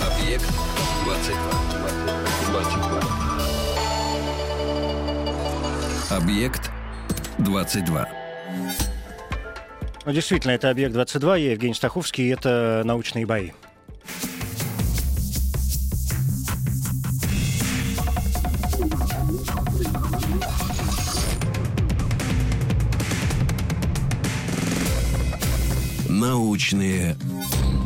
Объект 22. 22. Объект 22. Ну, действительно, это «Объект-22», я Евгений Стаховский, и это «Научные бои». Научные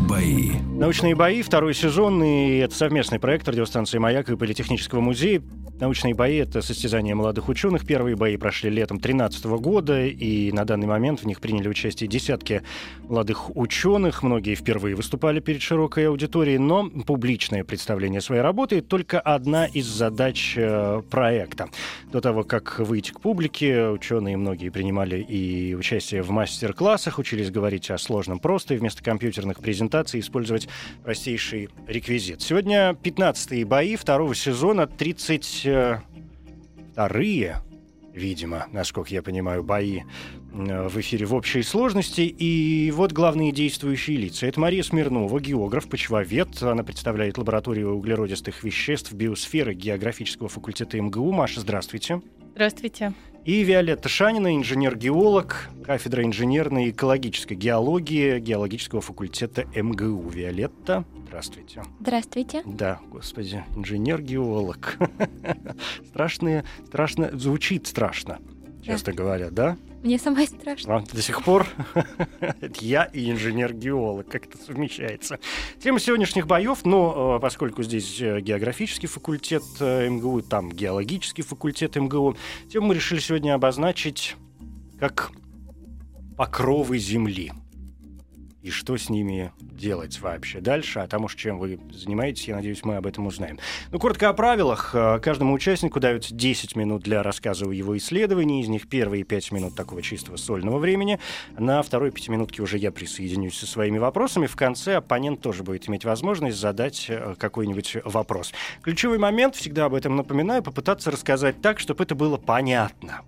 бои. «Научные бои», второй сезон, и это совместный проект радиостанции «Маяк» и Политехнического музея. Научные бои — это состязания молодых ученых. Первые бои прошли летом 2013 года, и на данный момент в них приняли участие десятки молодых ученых. Многие впервые выступали перед широкой аудиторией, но публичное представление своей работы — только одна из задач э, проекта. До того, как выйти к публике, ученые многие принимали и участие в мастер-классах, учились говорить о сложном просто и вместо компьютерных презентаций использовать простейший реквизит. Сегодня 15-е бои второго сезона, 30 вторые, видимо, насколько я понимаю, бои э, в эфире в общей сложности. И вот главные действующие лица. Это Мария Смирнова, географ, почвовед. Она представляет лабораторию углеродистых веществ биосферы географического факультета МГУ. Маша, здравствуйте. Здравствуйте. И Виолетта Шанина, инженер-геолог, кафедра инженерной и экологической геологии геологического факультета МГУ. Виолетта, здравствуйте. Здравствуйте. Да, господи, инженер-геолог. Страшные, страшно, звучит страшно, честно говоря, да? Мне самой страшно. Вам до сих пор я и инженер-геолог, как это совмещается. Тема сегодняшних боев, но э, поскольку здесь э, географический факультет э, МГУ, там геологический факультет МГУ, тему мы решили сегодня обозначить как покровы Земли и что с ними делать вообще дальше, а тому, чем вы занимаетесь, я надеюсь, мы об этом узнаем. Ну, коротко о правилах. Э, каждому участнику дается 10 минут для рассказа о его исследовании, из них первые 5 минут такого чистого сольного времени. На второй пятиминутке уже я присоединюсь со своими вопросами. В конце оппонент тоже будет иметь возможность задать э, какой-нибудь вопрос. Ключевой момент, всегда об этом напоминаю, попытаться рассказать так, чтобы это было понятно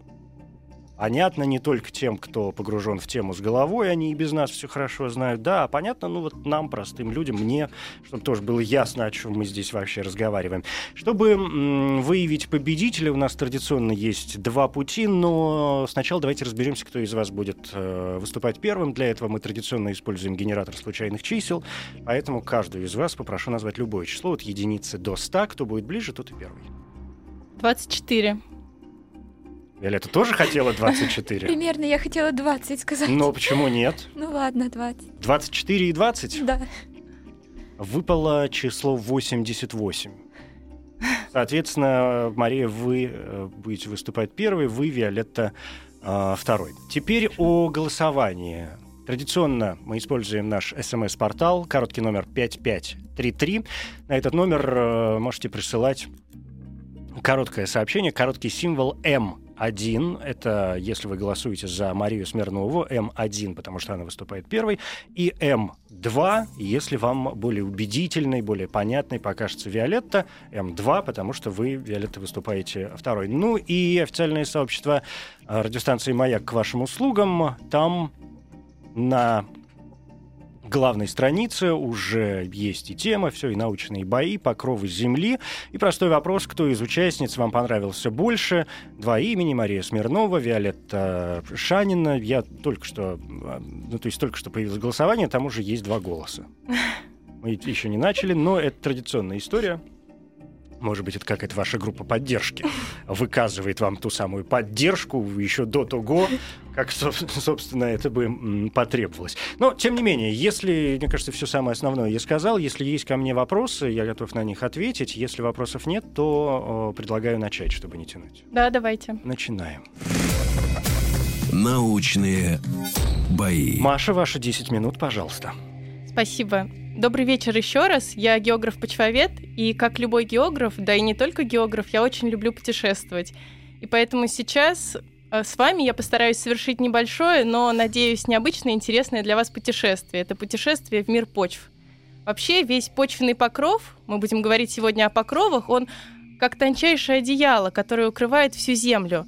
понятно не только тем, кто погружен в тему с головой, они и без нас все хорошо знают, да, а понятно, ну вот нам, простым людям, мне, чтобы тоже было ясно, о чем мы здесь вообще разговариваем. Чтобы выявить победителя, у нас традиционно есть два пути, но сначала давайте разберемся, кто из вас будет э, выступать первым. Для этого мы традиционно используем генератор случайных чисел, поэтому каждую из вас попрошу назвать любое число от единицы до 100. Кто будет ближе, тот и первый. 24. Виолетта тоже хотела 24? Примерно я хотела 20 сказать. Но почему нет? Ну ладно, 20. 24 и 20? Да. Выпало число 88. Соответственно, Мария, вы э, будете выступать первой, вы, Виолетта, э, второй. Теперь о голосовании. Традиционно мы используем наш смс-портал, короткий номер 5533. На этот номер э, можете присылать короткое сообщение, короткий символ М М1, это если вы голосуете за Марию Смирнову, М1, потому что она выступает первой, и М2, если вам более убедительной, более понятной покажется Виолетта, М2, потому что вы, Виолетта, выступаете второй. Ну и официальное сообщество э, радиостанции «Маяк» к вашим услугам. Там на главной странице уже есть и тема, все, и научные бои, покровы земли. И простой вопрос, кто из участниц вам понравился больше? Два имени, Мария Смирнова, Виолетта Шанина. Я только что, а, ну, то есть только что появилось голосование, там уже есть два голоса. Мы еще не начали, но это традиционная история. Может быть, это какая-то ваша группа поддержки выказывает вам ту самую поддержку еще до того, как, собственно, это бы потребовалось. Но, тем не менее, если, мне кажется, все самое основное я сказал, если есть ко мне вопросы, я готов на них ответить. Если вопросов нет, то предлагаю начать, чтобы не тянуть. Да, давайте. Начинаем. Научные бои. Маша, ваши 10 минут, пожалуйста. Спасибо. Добрый вечер еще раз. Я географ-почвовед, и как любой географ, да и не только географ, я очень люблю путешествовать. И поэтому сейчас э, с вами я постараюсь совершить небольшое, но, надеюсь, необычное и интересное для вас путешествие. Это путешествие в мир почв. Вообще весь почвенный покров, мы будем говорить сегодня о покровах, он как тончайшее одеяло, которое укрывает всю землю.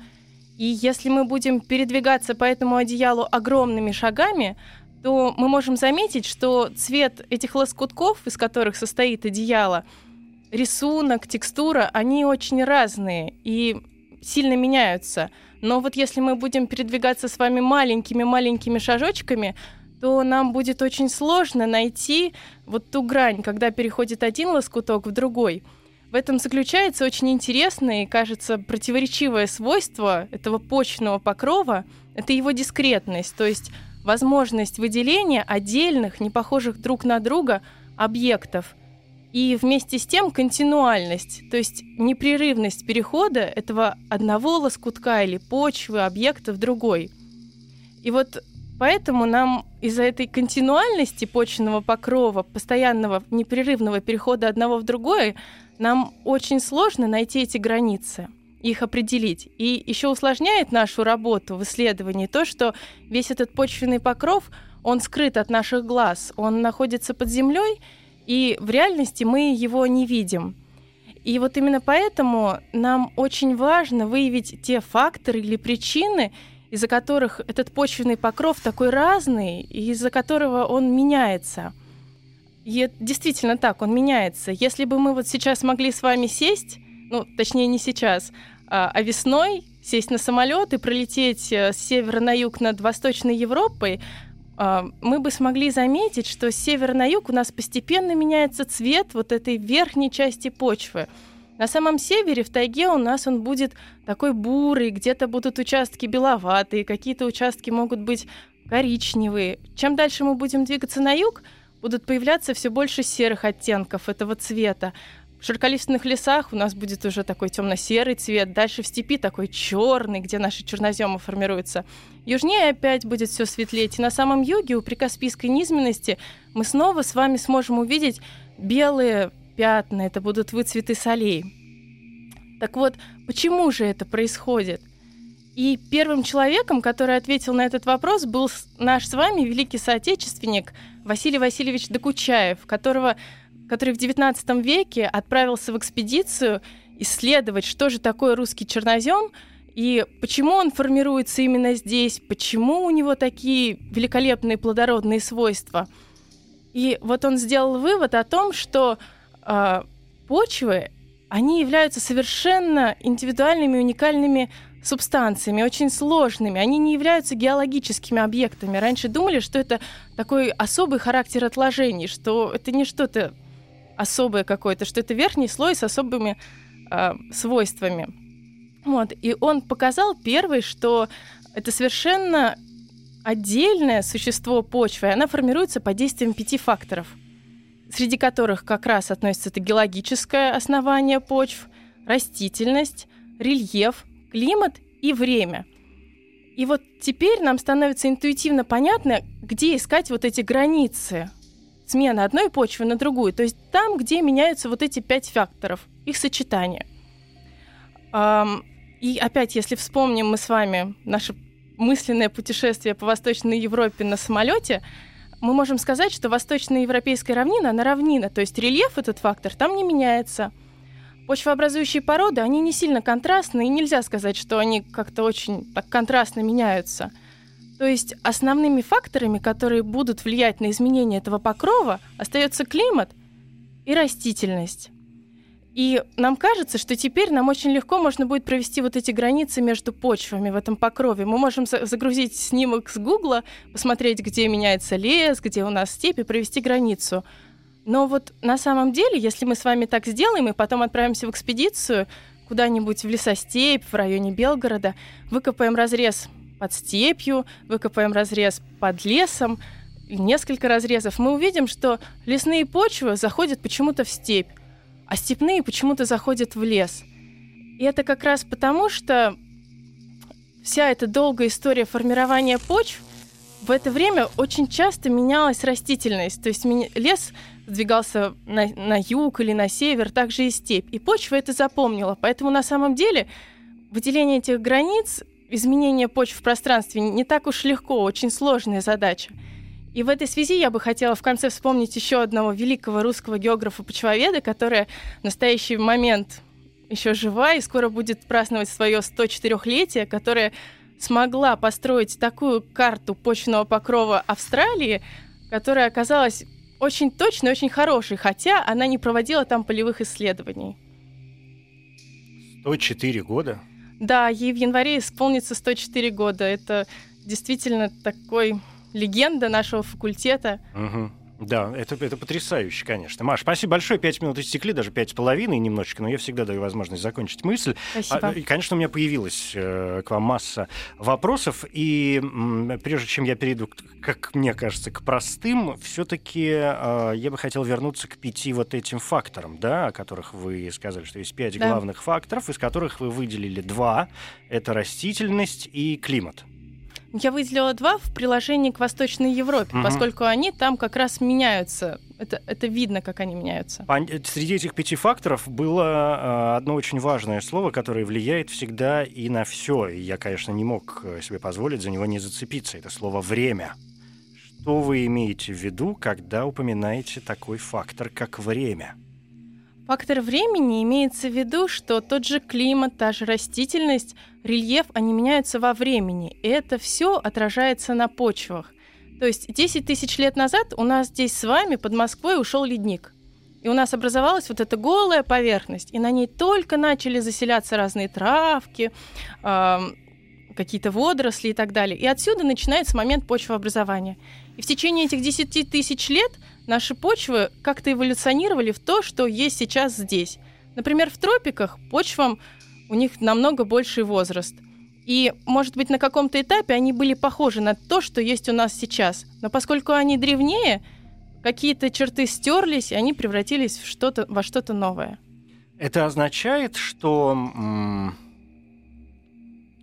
И если мы будем передвигаться по этому одеялу огромными шагами, то мы можем заметить, что цвет этих лоскутков, из которых состоит одеяло, рисунок, текстура, они очень разные и сильно меняются. Но вот если мы будем передвигаться с вами маленькими-маленькими шажочками, то нам будет очень сложно найти вот ту грань, когда переходит один лоскуток в другой. В этом заключается очень интересное и, кажется, противоречивое свойство этого почного покрова — это его дискретность, то есть возможность выделения отдельных, не похожих друг на друга объектов. И вместе с тем континуальность, то есть непрерывность перехода этого одного лоскутка или почвы, объекта в другой. И вот поэтому нам из-за этой континуальности почвенного покрова, постоянного непрерывного перехода одного в другое, нам очень сложно найти эти границы их определить. И еще усложняет нашу работу в исследовании то, что весь этот почвенный покров, он скрыт от наших глаз, он находится под землей, и в реальности мы его не видим. И вот именно поэтому нам очень важно выявить те факторы или причины, из-за которых этот почвенный покров такой разный, и из-за которого он меняется. И действительно так, он меняется. Если бы мы вот сейчас могли с вами сесть ну, точнее, не сейчас, а, а весной сесть на самолет и пролететь э, с севера на юг над Восточной Европой, а, мы бы смогли заметить, что с севера на юг у нас постепенно меняется цвет вот этой верхней части почвы. На самом севере, в тайге, у нас он будет такой бурый, где-то будут участки беловатые, какие-то участки могут быть коричневые. Чем дальше мы будем двигаться на юг, будут появляться все больше серых оттенков этого цвета. В широколиственных лесах у нас будет уже такой темно-серый цвет, дальше в степи такой черный, где наши черноземы формируются. Южнее опять будет все светлеть, и на самом юге у прикаспийской низменности мы снова с вами сможем увидеть белые пятна, это будут выцветы солей. Так вот, почему же это происходит? И первым человеком, который ответил на этот вопрос, был наш с вами великий соотечественник Василий Васильевич Докучаев, которого который в XIX веке отправился в экспедицию исследовать, что же такое русский чернозем и почему он формируется именно здесь, почему у него такие великолепные плодородные свойства. И вот он сделал вывод о том, что э, почвы, они являются совершенно индивидуальными, уникальными субстанциями, очень сложными. Они не являются геологическими объектами. Раньше думали, что это такой особый характер отложений, что это не что-то особое какое-то, что это верхний слой с особыми э, свойствами. Вот. И он показал первый, что это совершенно отдельное существо почвы, и она формируется под действием пяти факторов, среди которых как раз относится это геологическое основание почв, растительность, рельеф, климат и время. И вот теперь нам становится интуитивно понятно, где искать вот эти границы смена одной почвы на другую. То есть там, где меняются вот эти пять факторов, их сочетание. И опять, если вспомним мы с вами наше мысленное путешествие по Восточной Европе на самолете, мы можем сказать, что восточная европейская равнина, она равнина, то есть рельеф этот фактор там не меняется. Почвообразующие породы, они не сильно контрастны, и нельзя сказать, что они как-то очень так контрастно меняются – то есть основными факторами, которые будут влиять на изменение этого покрова, остается климат и растительность. И нам кажется, что теперь нам очень легко можно будет провести вот эти границы между почвами в этом покрове. Мы можем загрузить снимок с Гугла, посмотреть, где меняется лес, где у нас степи, провести границу. Но вот на самом деле, если мы с вами так сделаем и потом отправимся в экспедицию куда-нибудь в лесостепь в районе Белгорода, выкопаем разрез под степью, выкопаем разрез под лесом, несколько разрезов, мы увидим, что лесные почвы заходят почему-то в степь, а степные почему-то заходят в лес. И это как раз потому, что вся эта долгая история формирования почв в это время очень часто менялась растительность. То есть лес сдвигался на, на юг или на север, также и степь. И почва это запомнила. Поэтому на самом деле выделение этих границ, изменение почв в пространстве не так уж легко, очень сложная задача. И в этой связи я бы хотела в конце вспомнить еще одного великого русского географа-почвоведа, которая в настоящий момент еще жива и скоро будет праздновать свое 104-летие, которая смогла построить такую карту почвенного покрова Австралии, которая оказалась очень точной, очень хорошей, хотя она не проводила там полевых исследований. 104 года? Да, ей в январе исполнится 104 года. Это действительно такой легенда нашего факультета. Угу. Да, это, это потрясающе, конечно. Маш, спасибо большое. Пять минут истекли, даже пять с половиной немножечко, но я всегда даю возможность закончить мысль. Спасибо. А, и, конечно, у меня появилась э, к вам масса вопросов, и м, прежде чем я перейду, как мне кажется, к простым, все-таки э, я бы хотел вернуться к пяти вот этим факторам, да, о которых вы сказали, что есть пять да. главных факторов, из которых вы выделили два. Это растительность и климат. Я выделила два в приложении к Восточной Европе, угу. поскольку они там как раз меняются. Это, это видно, как они меняются. Среди этих пяти факторов было э, одно очень важное слово, которое влияет всегда и на все. И я, конечно, не мог э, себе позволить за него не зацепиться. Это слово время. Что вы имеете в виду, когда упоминаете такой фактор, как время? Фактор времени имеется в виду, что тот же климат, та же растительность, рельеф, они меняются во времени, и это все отражается на почвах. То есть 10 тысяч лет назад у нас здесь с вами под Москвой ушел ледник. И у нас образовалась вот эта голая поверхность, и на ней только начали заселяться разные травки, э, какие-то водоросли и так далее. И отсюда начинается момент почвообразования. И в течение этих 10 тысяч лет наши почвы как-то эволюционировали в то, что есть сейчас здесь. Например, в тропиках почвам у них намного больший возраст. И, может быть, на каком-то этапе они были похожи на то, что есть у нас сейчас. Но поскольку они древнее, какие-то черты стерлись, и они превратились в что-то, во что-то новое. Это означает, что...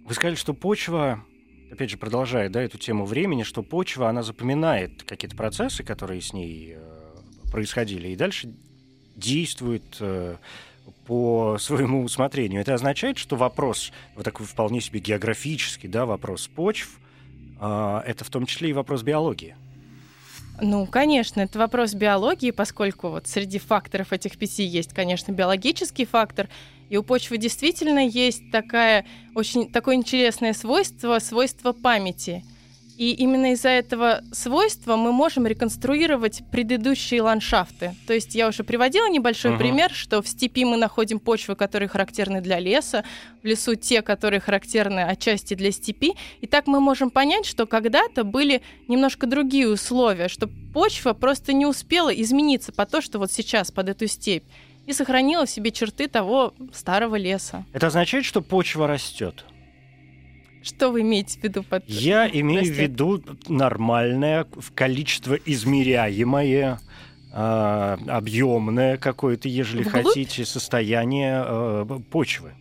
Вы сказали, что почва опять же, продолжая да, эту тему времени, что почва, она запоминает какие-то процессы, которые с ней э, происходили, и дальше действует э, по своему усмотрению. Это означает, что вопрос, вот такой вполне себе географический, да, вопрос почв, э, это в том числе и вопрос биологии. Ну, конечно, это вопрос биологии, поскольку вот среди факторов этих пяти есть, конечно, биологический фактор, и у почвы действительно есть такая, очень, такое интересное свойство, свойство памяти. И именно из-за этого свойства мы можем реконструировать предыдущие ландшафты. То есть я уже приводила небольшой uh-huh. пример, что в степи мы находим почвы, которые характерны для леса, в лесу те, которые характерны отчасти для степи. И так мы можем понять, что когда-то были немножко другие условия, что почва просто не успела измениться по то, что вот сейчас под эту степь и сохранила в себе черты того старого леса. Это означает, что почва растет? Что вы имеете в виду под Я имею растет? в виду нормальное, в количество измеряемое, э, объемное какое-то, ежели Вглубь? хотите, состояние э, почвы.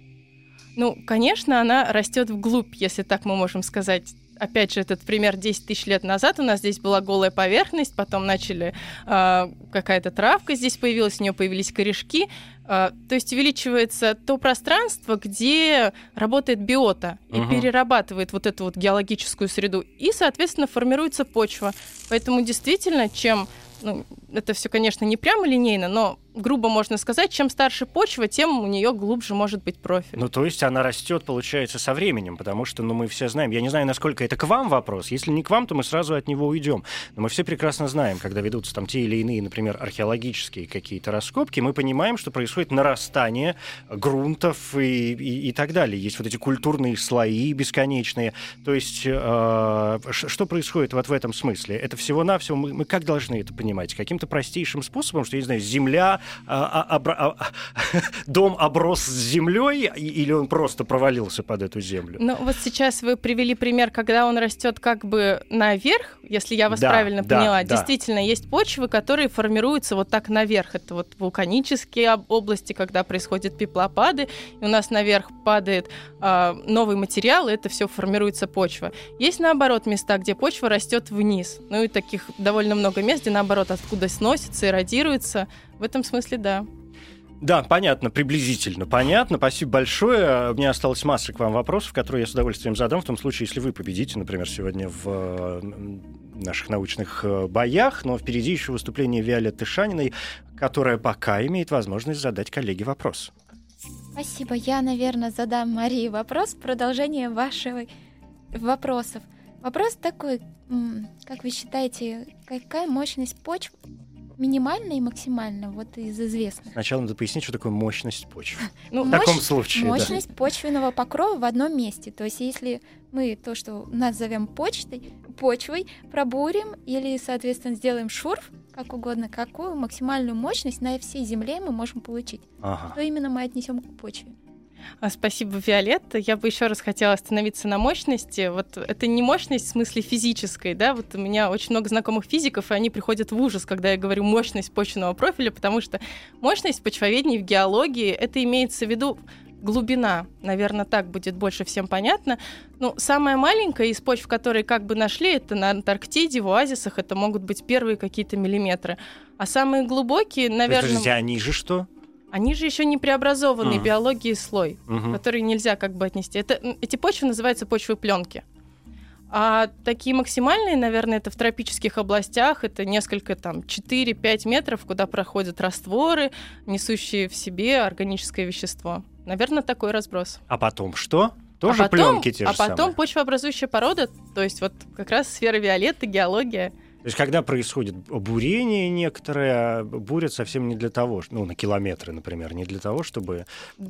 Ну, конечно, она растет вглубь, если так мы можем сказать опять же, этот пример 10 тысяч лет назад у нас здесь была голая поверхность, потом начали э, какая-то травка здесь появилась, у нее появились корешки. Э, то есть увеличивается то пространство, где работает биота и угу. перерабатывает вот эту вот геологическую среду, и, соответственно, формируется почва. Поэтому действительно, чем ну, это все, конечно, не прямо линейно, но грубо можно сказать, чем старше почва, тем у нее глубже может быть профиль. Ну, то есть она растет, получается, со временем, потому что, ну, мы все знаем, я не знаю, насколько это к вам вопрос, если не к вам, то мы сразу от него уйдем. Но мы все прекрасно знаем, когда ведутся там те или иные, например, археологические какие-то раскопки, мы понимаем, что происходит нарастание грунтов и, и, и так далее. Есть вот эти культурные слои бесконечные. То есть э, что происходит вот в этом смысле? Это всего-навсего, мы, мы как должны это понимать? Каким-то каким-то простейшим способом, что, я не знаю, земля, а, а, а, дом оброс с землей, или он просто провалился под эту землю? Ну, вот сейчас вы привели пример, когда он растет как бы наверх, если я вас Да, правильно да, поняла. да. Действительно, есть почвы, которые формируются вот так наверх. Это вот вулканические об- области, когда происходят пеплопады, и у нас наверх падает а, новый материал, и это все формируется почва. Есть, наоборот, места, где почва растет вниз. Ну и таких довольно много мест, где, наоборот, откуда сносится, эродируется. В этом смысле, да. Да, понятно, приблизительно понятно. Спасибо большое. У меня осталась масса к вам вопросов, которые я с удовольствием задам, в том случае, если вы победите, например, сегодня в э, наших научных э, боях. Но впереди еще выступление Виолетты Шаниной, которая пока имеет возможность задать коллеге вопрос. Спасибо. Я, наверное, задам Марии вопрос в продолжение вашего вопросов. Вопрос такой, как вы считаете, какая мощность почв минимальная и максимальная, вот из известных? Сначала надо пояснить, что такое мощность почвы. Ну, В таком случае. Мощность почвенного покрова в одном месте. То есть, если мы то, что назовем почтой, почвой, пробурим или, соответственно, сделаем шурф, как угодно, какую максимальную мощность на всей Земле мы можем получить? Ага. Что именно мы отнесем к почве? А, Спасибо, Виолетта. Я бы еще раз хотела остановиться на мощности. Вот это не мощность в смысле физической, да, вот у меня очень много знакомых физиков, и они приходят в ужас, когда я говорю мощность почвенного профиля, потому что мощность в почвоведении, в геологии, это имеется в виду глубина, наверное, так будет больше всем понятно. Ну, самая маленькая из почв, которые как бы нашли, это на Антарктиде, в оазисах, это могут быть первые какие-то миллиметры. А самые глубокие, наверное, Подождите, а ниже что? Они же еще не преобразованный Мгм. биологией слой Мгм. которые нельзя как бы отнести. Это, эти почвы называются почвы пленки. А такие максимальные, наверное, это в тропических областях, это несколько там 4-5 метров, куда проходят растворы, несущие в себе органическое вещество. Наверное, такой разброс. А потом что? Тоже а потом, пленки те же А потом самые? почвообразующая порода, то есть вот как раз сфера Виолетты, геология. То есть, когда происходит бурение некоторое, бурят совсем не для того, ну, на километры, например, не для того, чтобы,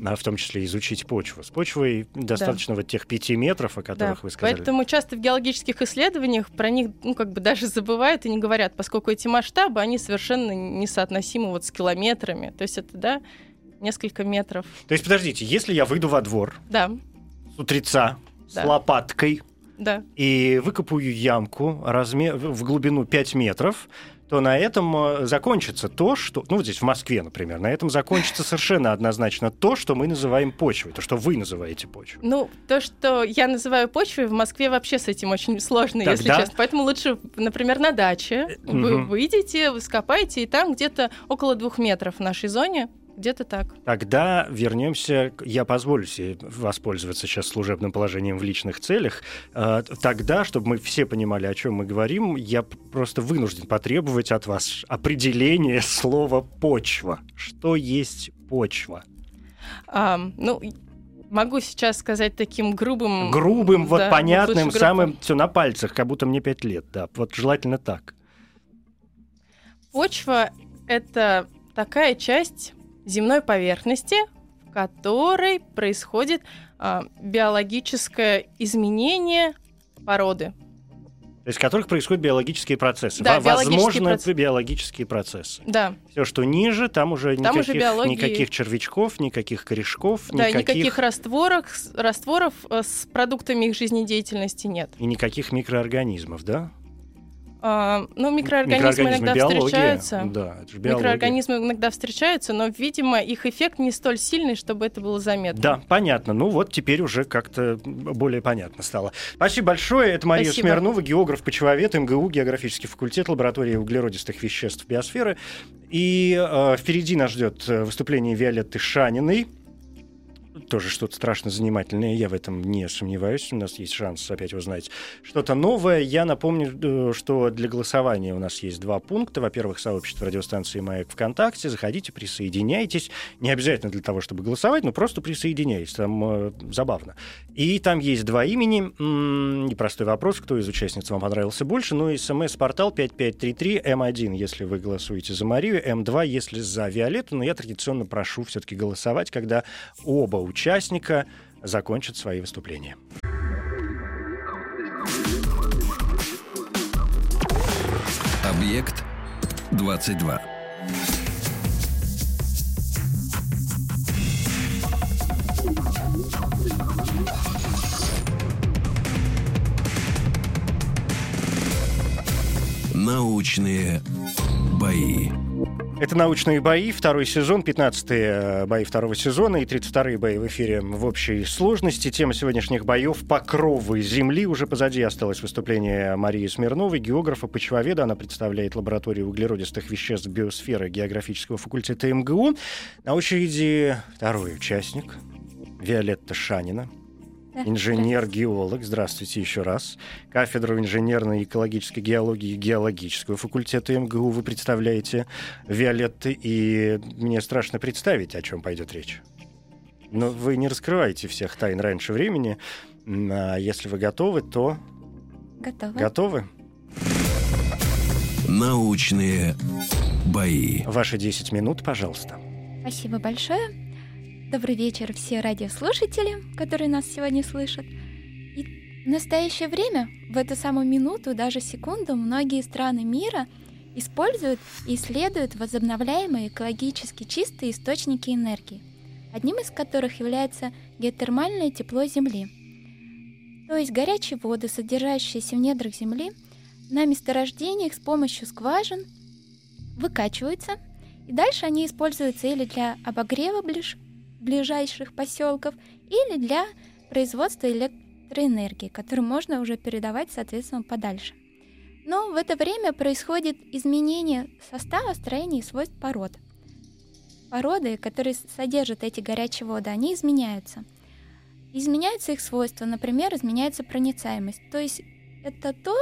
а, в том числе, изучить почву. С почвой достаточно вот тех пяти метров, о которых Да, вы сказали. Поэтому часто в геологических исследованиях про них, ну, как бы даже забывают и не говорят, поскольку эти масштабы, они совершенно несоотносимы вот с километрами. То есть это, да, несколько метров. То есть, подождите, если я выйду во двор Да, с утреца, с Да. лопаткой, да. и выкопаю ямку размер, в глубину 5 метров, то на этом э, закончится то, что... Ну, вот здесь, в Москве, например, на этом закончится совершенно однозначно то, что мы называем почвой, то, что вы называете почвой. Ну, то, что я называю почвой, в Москве вообще с этим очень сложно, если Тогда- честно. Поэтому лучше, например, на даче вы выйдете, вы скопаете, и там где-то около двух метров в нашей зоне, где-то так. Тогда вернемся. Я позволю себе воспользоваться сейчас служебным положением в личных целях. Э, Тогда, чтобы мы все понимали, о чем мы говорим, я просто вынужден потребовать от вас определения слова почва. Что есть почва? А, ну, могу сейчас сказать таким грубым... Грубым, вот да, понятным, лучше грубым. самым все на пальцах, как будто мне пять лет. Да, вот желательно так. Почва — это такая часть земной поверхности, в которой происходит а, биологическое изменение породы. То есть в которых происходят биологические процессы. Да, Во- биологические Возможно, процессы. биологические процессы. Да, Все, что ниже, там уже Там уже никаких, биологии. никаких червячков, никаких корешков, да, никаких растворов, растворов э, с продуктами их жизнедеятельности нет. и никаких микроорганизмов, да? А, ну, микроорганизмы, иногда биология. встречаются. Да, это же биология. Микроорганизмы иногда встречаются, но, видимо, их эффект не столь сильный, чтобы это было заметно. Да, понятно. Ну вот теперь уже как-то более понятно стало. Спасибо большое. Это Мария Спасибо. Смирнова, географ, почвовед, МГУ, географический факультет, лаборатория углеродистых веществ биосферы. И э, впереди нас ждет э, выступление Виолетты Шаниной. Тоже что-то страшно занимательное, я в этом не сомневаюсь. У нас есть шанс опять узнать что-то новое. Я напомню, э, что для голосования у нас есть два пункта. Во-первых, сообщество радиостанции «Маяк» ВКонтакте. Заходите, присоединяйтесь. Не обязательно для того, чтобы голосовать, но просто присоединяйтесь. Там э, забавно. И там есть два имени. М, Непростой вопрос, кто из участниц вам понравился больше. Ну и смс-портал 5533 М1, если вы голосуете за Марию, М2, если за Виолетту. Но я традиционно прошу все-таки голосовать, когда оба участника закончат свои выступления. Объект 22. Научные бои. Это «Научные бои», второй сезон, 15-е бои второго сезона и 32-е бои в эфире в общей сложности. Тема сегодняшних боев — покровы Земли. Уже позади осталось выступление Марии Смирновой, географа, почвоведа. Она представляет лабораторию углеродистых веществ биосферы географического факультета МГУ. На очереди второй участник — Виолетта Шанина, инженер-геолог. Здравствуйте еще раз. Кафедру инженерной и экологической геологии и геологического факультета МГУ вы представляете, Виолетты, и мне страшно представить, о чем пойдет речь. Но вы не раскрываете всех тайн раньше времени. А если вы готовы, то... Готова. Готовы? Научные бои. Ваши 10 минут, пожалуйста. Спасибо большое. Добрый вечер все радиослушатели, которые нас сегодня слышат. И в настоящее время, в эту самую минуту, даже секунду, многие страны мира используют и исследуют возобновляемые экологически чистые источники энергии, одним из которых является геотермальное тепло Земли. То есть горячие воды, содержащиеся в недрах Земли, на месторождениях с помощью скважин выкачиваются, и дальше они используются или для обогрева ближ ближайших поселков или для производства электроэнергии, которую можно уже передавать, соответственно, подальше. Но в это время происходит изменение состава, строения и свойств пород. Породы, которые содержат эти горячие воды, они изменяются. Изменяются их свойства, например, изменяется проницаемость. То есть это то,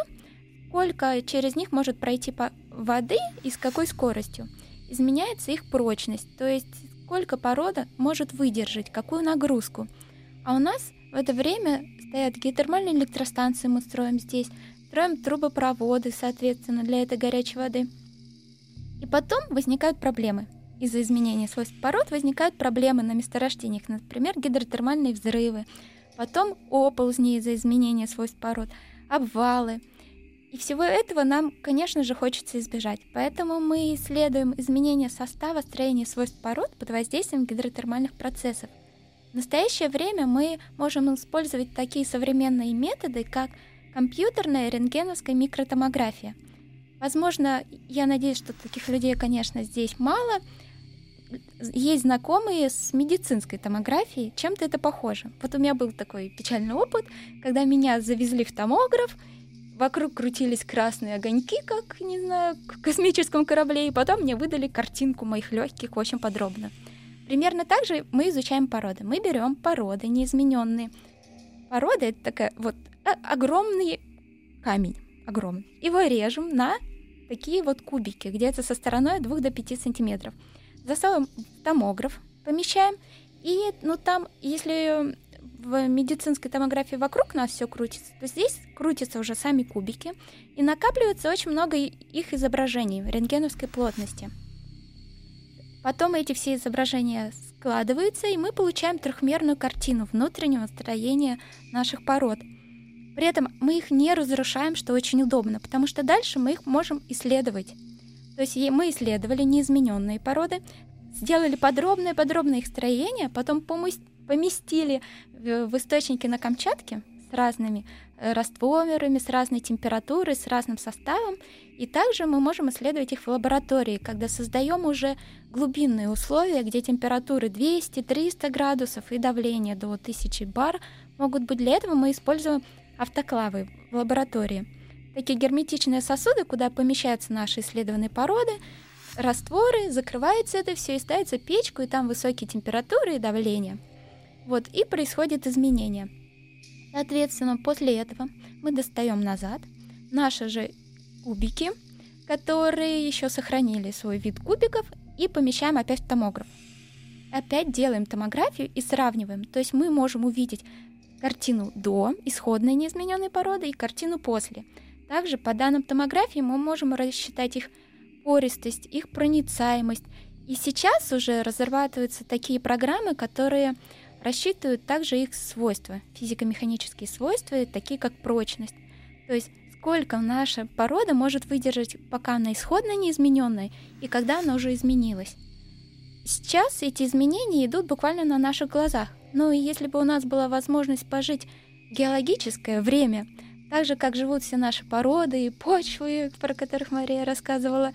сколько через них может пройти воды и с какой скоростью. Изменяется их прочность, то есть сколько порода может выдержать, какую нагрузку. А у нас в это время стоят геотермальные электростанции, мы строим здесь, строим трубопроводы, соответственно, для этой горячей воды. И потом возникают проблемы. Из-за изменения свойств пород возникают проблемы на месторождениях, например, гидротермальные взрывы, потом оползни из-за изменения свойств пород, обвалы – и всего этого нам, конечно же, хочется избежать. Поэтому мы исследуем изменения состава, строения свойств пород под воздействием гидротермальных процессов. В настоящее время мы можем использовать такие современные методы, как компьютерная рентгеновская микротомография. Возможно, я надеюсь, что таких людей, конечно, здесь мало. Есть знакомые с медицинской томографией, чем-то это похоже. Вот у меня был такой печальный опыт, когда меня завезли в томограф, Вокруг крутились красные огоньки, как, не знаю, в космическом корабле, и потом мне выдали картинку моих легких очень подробно. Примерно так же мы изучаем породы. Мы берем породы неизмененные. Порода это такая вот огромный камень, огромный. Его режем на такие вот кубики, где-то со стороной 2 до 5 сантиметров. Засовываем в томограф, помещаем, и ну там, если в медицинской томографии вокруг нас все крутится, то здесь крутятся уже сами кубики, и накапливается очень много их изображений рентгеновской плотности. Потом эти все изображения складываются, и мы получаем трехмерную картину внутреннего строения наших пород. При этом мы их не разрушаем, что очень удобно, потому что дальше мы их можем исследовать. То есть мы исследовали неизмененные породы, сделали подробное-подробное их строение, потом поместили в источники на Камчатке с разными э, растворами, с разной температурой, с разным составом. И также мы можем исследовать их в лаборатории, когда создаем уже глубинные условия, где температуры 200-300 градусов и давление до 1000 бар могут быть. Для этого мы используем автоклавы в лаборатории. Такие герметичные сосуды, куда помещаются наши исследованные породы, растворы, закрывается это все и ставится печку, и там высокие температуры и давление – вот, и происходит изменение. Соответственно, после этого мы достаем назад наши же кубики, которые еще сохранили свой вид кубиков, и помещаем опять в томограф. Опять делаем томографию и сравниваем. То есть мы можем увидеть картину до исходной неизмененной породы и картину после. Также по данным томографии мы можем рассчитать их пористость, их проницаемость. И сейчас уже разрабатываются такие программы, которые рассчитывают также их свойства, физико-механические свойства, такие как прочность. То есть сколько наша порода может выдержать, пока она исходно неизмененная, и когда она уже изменилась. Сейчас эти изменения идут буквально на наших глазах. Ну и если бы у нас была возможность пожить геологическое время, так же, как живут все наши породы и почвы, про которых Мария рассказывала,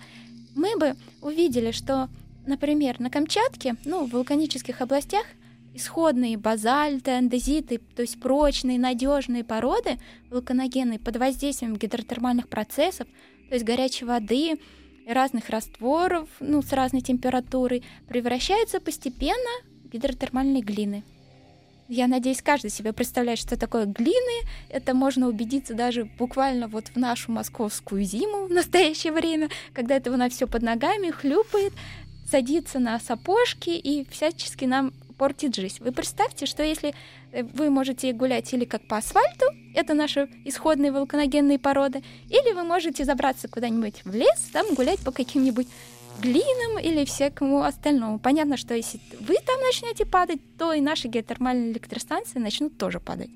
мы бы увидели, что, например, на Камчатке, ну, в вулканических областях, исходные базальты, андезиты, то есть прочные, надежные породы вулканогенные под воздействием гидротермальных процессов, то есть горячей воды, разных растворов, ну, с разной температурой, превращаются постепенно в гидротермальные глины. Я надеюсь, каждый себе представляет, что такое глины. Это можно убедиться даже буквально вот в нашу московскую зиму в настоящее время, когда это на все под ногами хлюпает, садится на сапожки и всячески нам портит жизнь. Вы представьте, что если э, вы можете гулять или как по асфальту, это наши исходные вулканогенные породы, или вы можете забраться куда-нибудь в лес, там гулять по каким-нибудь глинам или всякому остальному. Понятно, что если вы там начнете падать, то и наши геотермальные электростанции начнут тоже падать.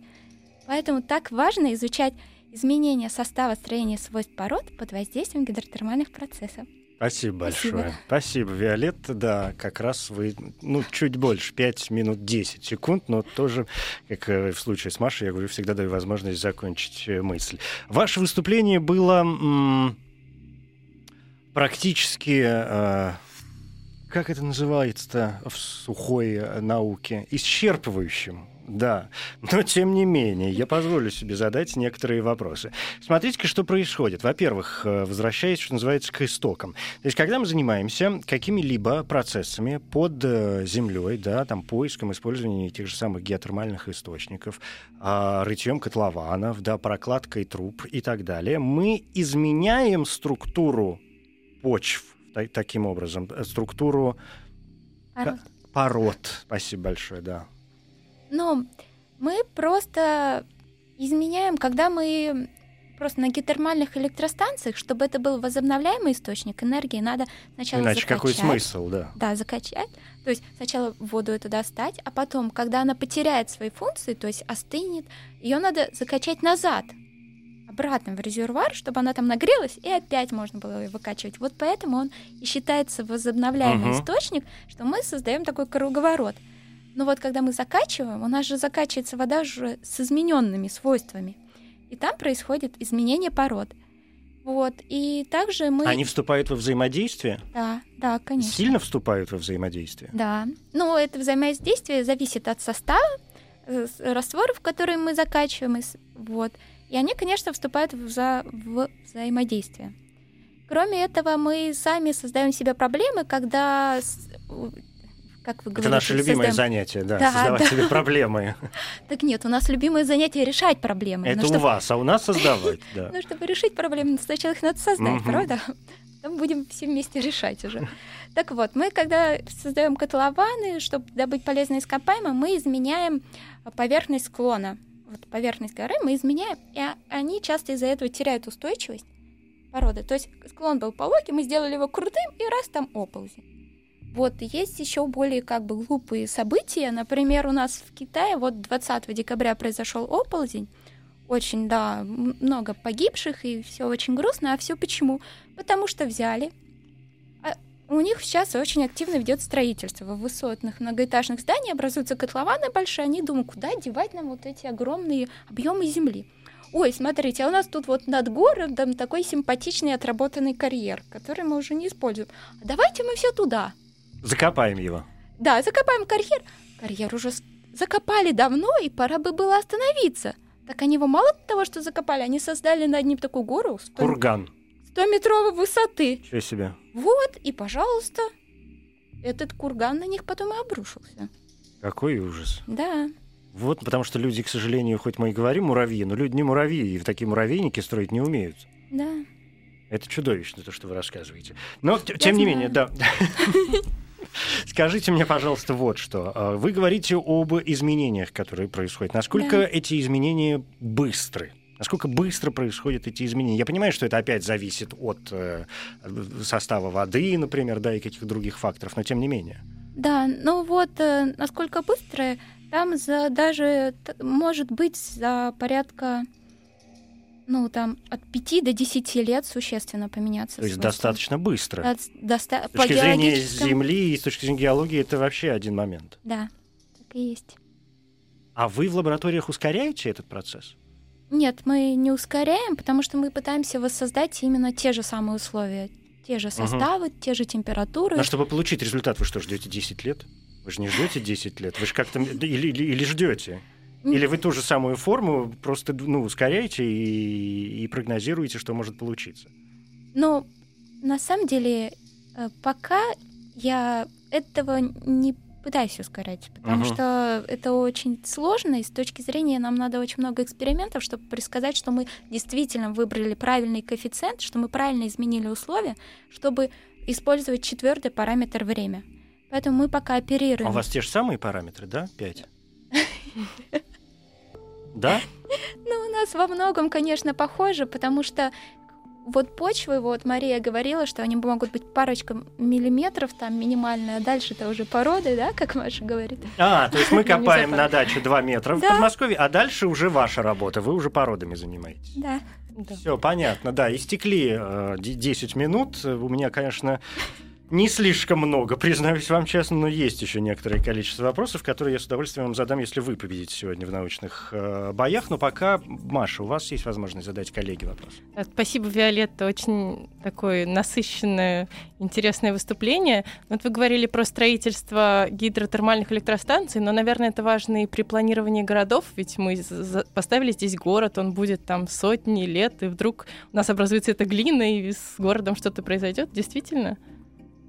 Поэтому так важно изучать изменения состава строения свойств пород под воздействием гидротермальных процессов. Спасибо большое. Спасибо. Спасибо, Виолетта. Да, как раз вы, ну, чуть больше, 5 минут 10 секунд, но тоже, как э, в случае с Машей, я говорю, всегда даю возможность закончить э, мысль. Ваше выступление было м- практически... Э- как это называется-то в сухой э, науке? Исчерпывающим да. Но тем не менее, я позволю себе задать некоторые вопросы. Смотрите-ка, что происходит. Во-первых, э, возвращаясь, что называется, к истокам. То есть, когда мы занимаемся какими-либо процессами под э, землей, да, там поиском, использованием тех же самых геотермальных источников, а, рытьем котлованов, да, прокладкой труб и так далее, мы изменяем структуру почв таким образом, э, структуру пород. пород. Спасибо большое, да. Но мы просто изменяем, когда мы просто на геотермальных электростанциях, чтобы это был возобновляемый источник энергии, надо сначала Иначе закачать. какой смысл, да? Да, закачать. То есть сначала воду эту достать, а потом, когда она потеряет свои функции, то есть остынет, ее надо закачать назад, обратно в резервуар, чтобы она там нагрелась, и опять можно было ее выкачивать. Вот поэтому он и считается возобновляемый угу. источник, что мы создаем такой круговорот. Но вот когда мы закачиваем, у нас же закачивается вода уже с измененными свойствами. И там происходит изменение пород. Вот. И также мы... Они вступают во взаимодействие? Да, да, конечно. Сильно вступают во взаимодействие? Да. Ну, это взаимодействие зависит от состава э, растворов, которые мы закачиваем. Вот. И они, конечно, вступают в, вза... в взаимодействие. Кроме этого, мы сами создаем себе проблемы, когда как вы говорите. Это наше любимое создаем... занятие, да, да создавать да. себе проблемы. Так нет, у нас любимое занятие решать проблемы. Это у вас, а у нас создавать, да. Ну, чтобы решить проблемы, сначала их надо создать, правда? Потом будем все вместе решать уже. Так вот, мы, когда создаем котлованы, чтобы добыть полезные ископаемые, мы изменяем поверхность склона. Вот поверхность горы мы изменяем, и они часто из-за этого теряют устойчивость породы. То есть склон был пологий, мы сделали его крутым, и раз там оползень. Вот, есть еще более как бы глупые события. Например, у нас в Китае вот 20 декабря произошел оползень. Очень, да, много погибших, и все очень грустно. А все почему? Потому что взяли. А у них сейчас очень активно ведет строительство. В высотных многоэтажных зданиях образуются котлованы большие. Они думают, куда девать нам вот эти огромные объемы земли. Ой, смотрите, а у нас тут вот над городом такой симпатичный отработанный карьер, который мы уже не используем. Давайте мы все туда. Закопаем его. Да, закопаем карьер. Карьер уже закопали давно, и пора бы было остановиться. Так они его мало того, что закопали, они создали над ним такую гору. 100... Курган. 100-метровой высоты. Что себе? Вот, и, пожалуйста, этот курган на них потом и обрушился. Какой ужас. Да. Вот, потому что люди, к сожалению, хоть мы и говорим муравьи, но люди не муравьи, и в такие муравейники строить не умеют. Да. Это чудовищно, то, что вы рассказываете. Но, Я тем знаю. не менее, да. Скажите мне, пожалуйста, вот что. А, вы говорите об изменениях, которые происходят. Насколько да. эти изменения быстры? Насколько быстро происходят эти изменения? Я понимаю, что это опять зависит от э, состава воды, например, да, и каких-то других факторов, но тем не менее. Да, ну вот э, насколько быстро, там за даже может быть за порядка ну, там, от 5 до 10 лет существенно поменяться. То есть достаточно быстро. От- доста- С точки зрения Земли и с точки зрения геологии это вообще один момент. Да, так и есть. А вы в лабораториях ускоряете этот процесс? Нет, мы не ускоряем, потому что мы пытаемся воссоздать именно те же самые условия. Те же составы, те же температуры. А чтобы получить результат, вы что, ждете 10 лет? Вы же не ждете 10 лет, вы же как-то или, или, или ждете. Или вы ту же самую форму просто ну, ускоряете и, и прогнозируете, что может получиться. Но на самом деле э, пока я этого не пытаюсь ускорять, потому Мгм. что это очень сложно, и с точки зрения нам надо очень много экспериментов, чтобы предсказать, что мы действительно выбрали правильный коэффициент, что мы правильно изменили условия, чтобы использовать четвертый параметр время. Поэтому мы пока оперируем. А у вас те же самые параметры, да? 5? Да? Ну, у нас во многом, конечно, похоже, потому что вот почвы, вот Мария говорила, что они могут быть парочка миллиметров там минимальная, а дальше это уже породы, да, как Маша говорит. А, то есть мы Не копаем на даче 2 метра в. Подмосковье, а дальше уже ваша работа, вы уже породами занимаетесь. Да. Все, понятно, да. Истекли э, де- 10 минут. У меня, конечно, не слишком много, признаюсь вам честно, но есть еще некоторое количество вопросов, которые я с удовольствием вам задам, если вы победите сегодня в научных э, боях. Но пока, Маша, у вас есть возможность задать коллеге вопрос. Да, Спасибо, Виолетта. Очень такое насыщенное, интересное выступление. Вот вы говорили про строительство гидротермальных электростанций, но, наверное, это важно и при планировании городов, ведь мы поставили здесь город, он будет там сотни лет, и вдруг у нас образуется эта глина, и с городом что-то произойдет. Действительно?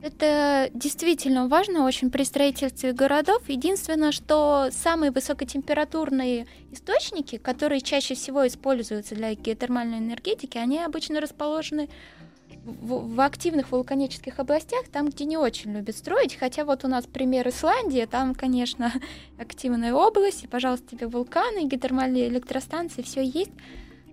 Это действительно важно очень при строительстве городов. Единственное, что самые высокотемпературные источники, которые чаще всего используются для геотермальной энергетики, они обычно расположены в, в активных вулканических областях, там, где не очень любят строить. Хотя вот у нас пример Исландии, там, конечно, активная область, и, пожалуйста, тебе вулканы, геотермальные электростанции, все есть.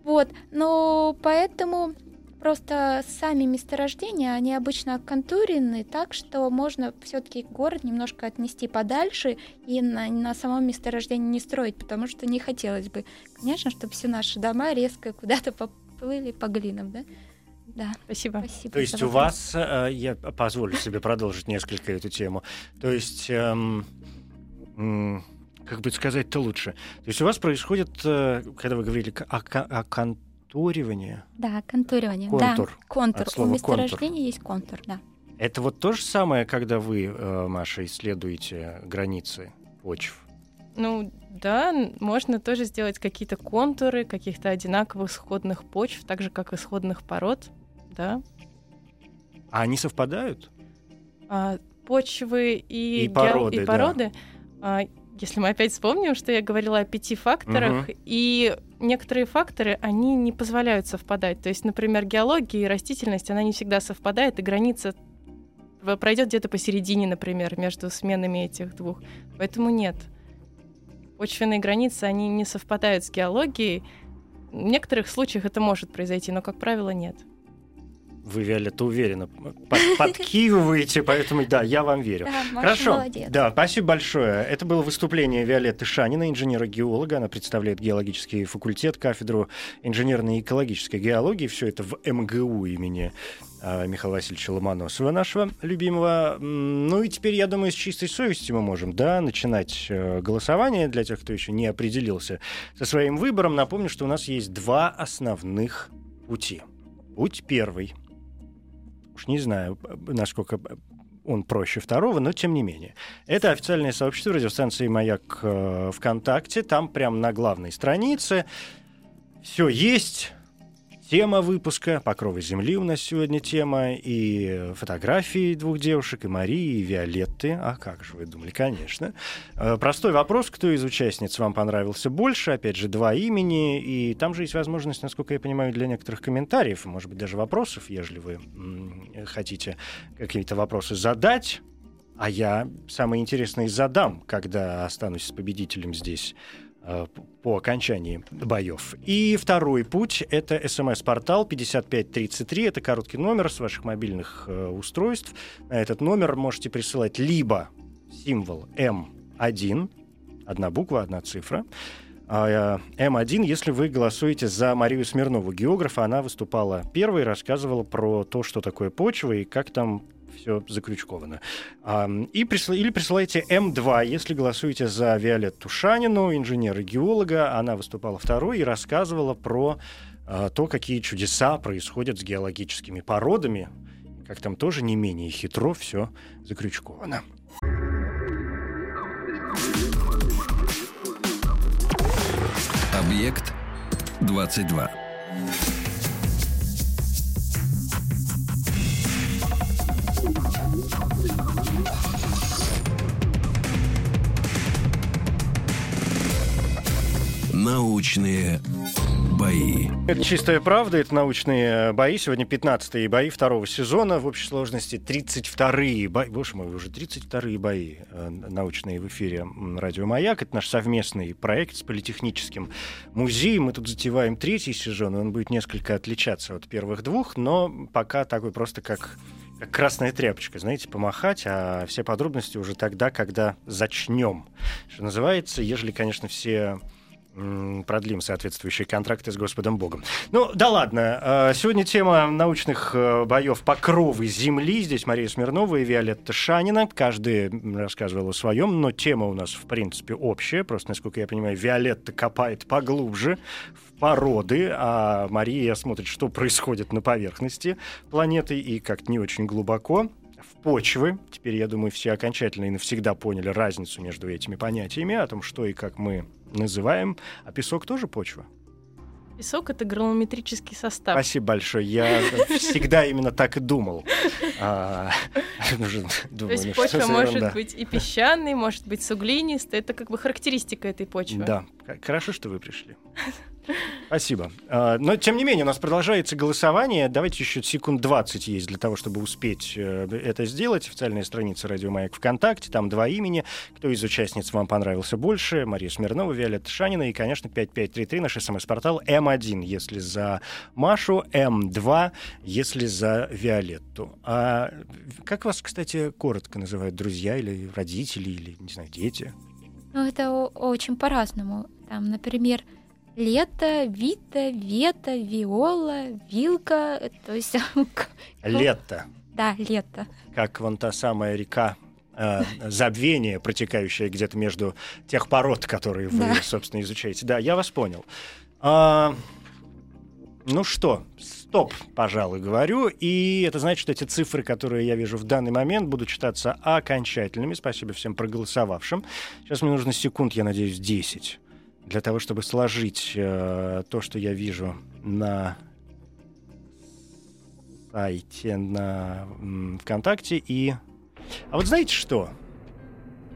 Вот, но поэтому Просто сами месторождения, они обычно оконтурены так, что можно все-таки город немножко отнести подальше и на, на самом месторождении не строить, потому что не хотелось бы, конечно, чтобы все наши дома резко куда-то поплыли по глинам, да? Да, Спасибо. спасибо. То есть у вас, э, я позволю себе продолжить несколько эту тему, то есть, эм, как бы сказать-то лучше, то есть у вас происходит, э, когда вы говорили о, о контуривании, Да, контуривание. Контур. Да, контур. От У слова контур. месторождения есть контур, да. Это вот то же самое, когда вы, э, Маша, исследуете границы почв. Ну да, можно тоже сделать какие-то контуры каких-то одинаковых сходных почв, так же как и сходных пород, да. А они совпадают? А, почвы и, И гео- породы, и да. породы, а, если мы опять вспомним, что я говорила о пяти факторах, Мгм. и некоторые факторы, они не позволяют совпадать. То есть, например, геология и растительность, она не всегда совпадает, и граница пройдет где-то посередине, например, между сменами этих двух. Поэтому нет. Почвенные границы, они не совпадают с геологией. В некоторых случаях это может произойти, но, как правило, нет. Вы, Виолетта, уверенно под- подкидываете, поэтому да, я вам верю. Да, Хорошо. молодец. Да, спасибо большое. Это было выступление Виолетты Шанина, инженера-геолога. Она представляет геологический факультет, кафедру инженерной и экологической геологии. Все это в МГУ имени а, Михаила Васильевича Ломоносова, нашего любимого. Ну и теперь, я думаю, с чистой совестью мы можем да, начинать э, голосование для тех, кто еще не определился со своим выбором. Напомню, что у нас есть два основных пути. Путь первый. Уж не знаю, насколько он проще второго, но тем не менее. Это официальное сообщество радиостанции «Маяк» э, ВКонтакте. Там прямо на главной странице все есть. Тема выпуска «Покровы земли» у нас сегодня тема, и фотографии двух девушек, и Марии, и Виолетты. А как же вы думали? Конечно. Э, Простой вопрос, кто из участниц вам понравился больше? Опять же, два имени, и там же есть возможность, насколько я понимаю, для некоторых комментариев, может быть, даже вопросов, ежели вы хотите какие-то вопросы задать. А я самое интересное задам, когда останусь с победителем здесь по окончании боев. И второй путь — это смс-портал 5533. Это короткий номер с ваших мобильных э, устройств. На этот номер можете присылать либо символ М1, одна буква, одна цифра, а, М1, если вы голосуете за Марию Смирнову, географа, она выступала первой, рассказывала про то, что такое почва и как там все закрючковано. И присла... Или присылайте М2, если голосуете за Виолетту Шанину, инженера-геолога. Она выступала второй и рассказывала про а, то, какие чудеса происходят с геологическими породами, как там тоже не менее хитро все закрючковано. Объект 22. Научные бои. Это чистая правда, это научные бои. Сегодня 15-е бои второго сезона. В общей сложности 32-е бои. Боже мой, уже 32-е бои э, научные в эфире «Радио Маяк». Это наш совместный проект с Политехническим музеем. Мы тут затеваем третий сезон, и он будет несколько отличаться от первых двух, но пока такой просто как красная тряпочка, знаете, помахать, а все подробности уже тогда, когда зачнем. Что называется, ежели, конечно, все продлим соответствующие контракты с Господом Богом. Ну, да ладно. А, сегодня тема научных э, боев покровы Земли. Здесь Мария Смирнова и Виолетта Шанина. Каждый рассказывал о своем, но тема у нас, в принципе, общая. Просто, насколько я понимаю, Виолетта копает поглубже в породы, а Мария смотрит, что происходит на поверхности планеты и как-то не очень глубоко почвы. Теперь, я думаю, все окончательно и навсегда поняли разницу между этими понятиями, о том, что и как мы называем. А песок тоже почва. Песок — это гранулометрический состав. Спасибо большое. Я всегда именно так и думал. А, То есть почва может быть и песчаной, может быть суглинистой. Это как бы характеристика этой почвы. Да. Хорошо, что вы пришли. Спасибо. А, но, тем не менее, у нас продолжается голосование. Давайте еще секунд 20 есть для того, чтобы успеть э, это сделать. Официальная страница «Радио Маяк» ВКонтакте. Там два имени. Кто из участниц вам понравился больше? Мария Смирнова, Виолетта Шанина и, конечно, 5533, наш смс-портал М1, если за Машу, М2, если за Виолетту. А как вас, кстати, коротко называют друзья или родители, или, не знаю, дети? Ну, это очень по-разному. Там, например, лето, вита, вета, виола, вилка, то есть... Лето. Да, лето. Как вон та самая река э, забвение, протекающее где-то между тех пород, которые вы, да. собственно, изучаете. Да, я вас понял. А, ну что, стоп, пожалуй, говорю. И это значит, что эти цифры, которые я вижу в данный момент, будут считаться окончательными. Спасибо всем проголосовавшим. Сейчас мне нужно секунд, я надеюсь, 10 для того, чтобы сложить э, то, что я вижу на сайте на ВКонтакте и... А вот знаете что?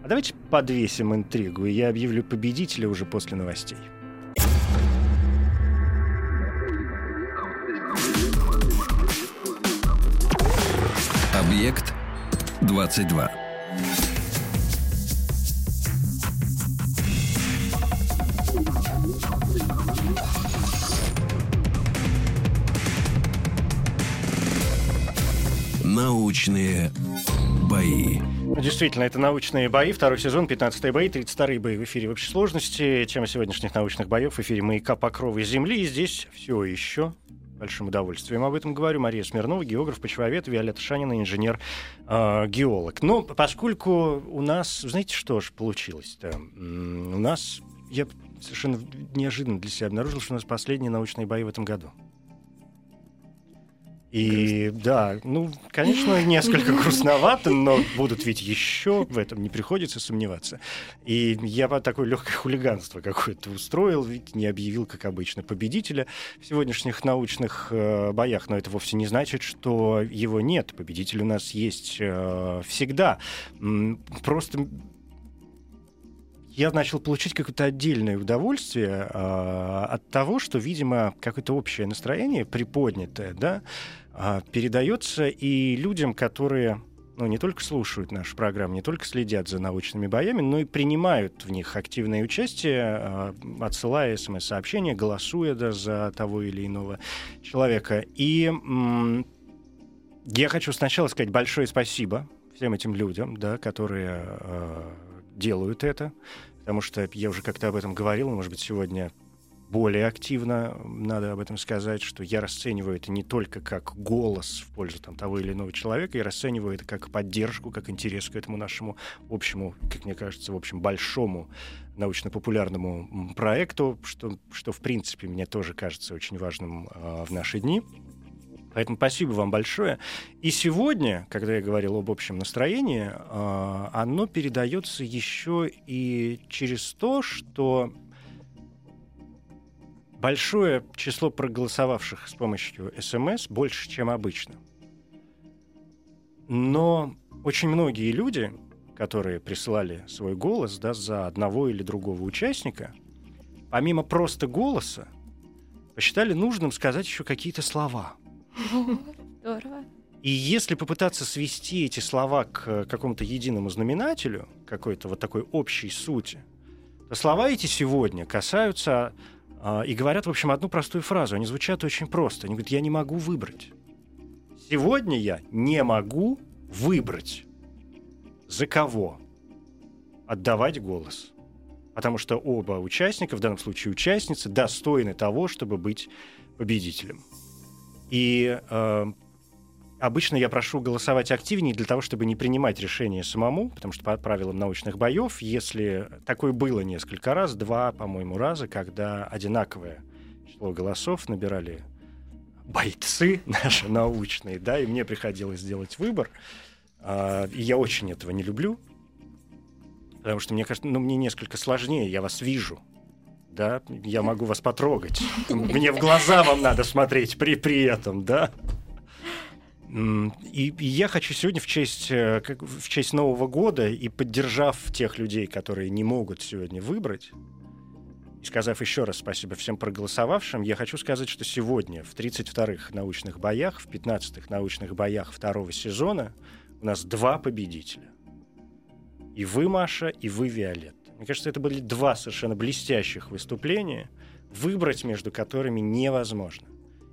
А давайте подвесим интригу, и я объявлю победителя уже после новостей. Объект 22. Научные бои. Действительно, это научные бои. Второй сезон, 15 бои, 32 бои в эфире в общей сложности. Тема сегодняшних научных боев в эфире «Маяка покровы Земли». И здесь все еще большим удовольствием об этом говорю. Мария Смирнова, географ, почвовед, Виолетта Шанина, инженер-геолог. Э, Но поскольку у нас, знаете, что же получилось-то? У нас, я совершенно неожиданно для себя обнаружил, что у нас последние научные бои в этом году. И да, ну, конечно, несколько грустновато, но будут ведь еще, в этом не приходится сомневаться. И я такое легкое хулиганство какое-то устроил, ведь не объявил, как обычно, победителя в сегодняшних научных э, боях. Но это вовсе не значит, что его нет. Победитель у нас есть э, всегда. Просто я начал получить какое-то отдельное удовольствие э, от того, что, видимо, какое-то общее настроение приподнятое, да, передается и людям, которые ну, не только слушают нашу программу, не только следят за научными боями, но и принимают в них активное участие, э, отсылая смс-сообщения, голосуя да, за того или иного человека. И я хочу сначала сказать большое спасибо всем этим людям, да, которые э, делают это, потому что я уже как-то об этом говорил, может быть, сегодня более активно надо об этом сказать, что я расцениваю это не только как голос в пользу там, того или иного человека, я расцениваю это как поддержку, как интерес к этому нашему общему, как мне кажется, в общем, большому научно-популярному проекту, что, что в принципе мне тоже кажется очень важным э, в наши дни. Поэтому спасибо вам большое. И сегодня, когда я говорил об общем настроении, э, оно передается еще и через то, что большое число проголосовавших с помощью СМС больше, чем обычно. Но очень многие люди, которые присылали свой голос да, за одного или другого участника, помимо просто голоса, посчитали нужным сказать еще какие-то слова. Здорово. И если попытаться свести эти слова к какому-то единому знаменателю, какой-то вот такой общей сути, то слова эти сегодня касаются и говорят, в общем, одну простую фразу. Они звучат очень просто. Они говорят, я не могу выбрать. Сегодня я не могу выбрать, за кого отдавать голос. Потому что оба участника, в данном случае участницы, достойны того, чтобы быть победителем. И э, Обычно я прошу голосовать активнее для того, чтобы не принимать решение самому, потому что по правилам научных боев, если такое было несколько раз, два, по-моему, раза, когда одинаковое число голосов набирали бойцы наши научные, да, и мне приходилось сделать выбор. А, и я очень этого не люблю, потому что мне кажется, ну, мне несколько сложнее, я вас вижу, да, я могу вас потрогать. Мне в глаза вам надо смотреть при, при этом, да. И, и я хочу сегодня в честь, э, в честь Нового года и поддержав тех людей, которые не могут сегодня выбрать, и сказав еще раз спасибо всем проголосовавшим, я хочу сказать, что сегодня в 32-х научных боях, в 15-х научных боях второго сезона у нас два победителя. И вы, Маша, и вы, Виолетта. Мне кажется, это были два совершенно блестящих выступления, выбрать между которыми невозможно.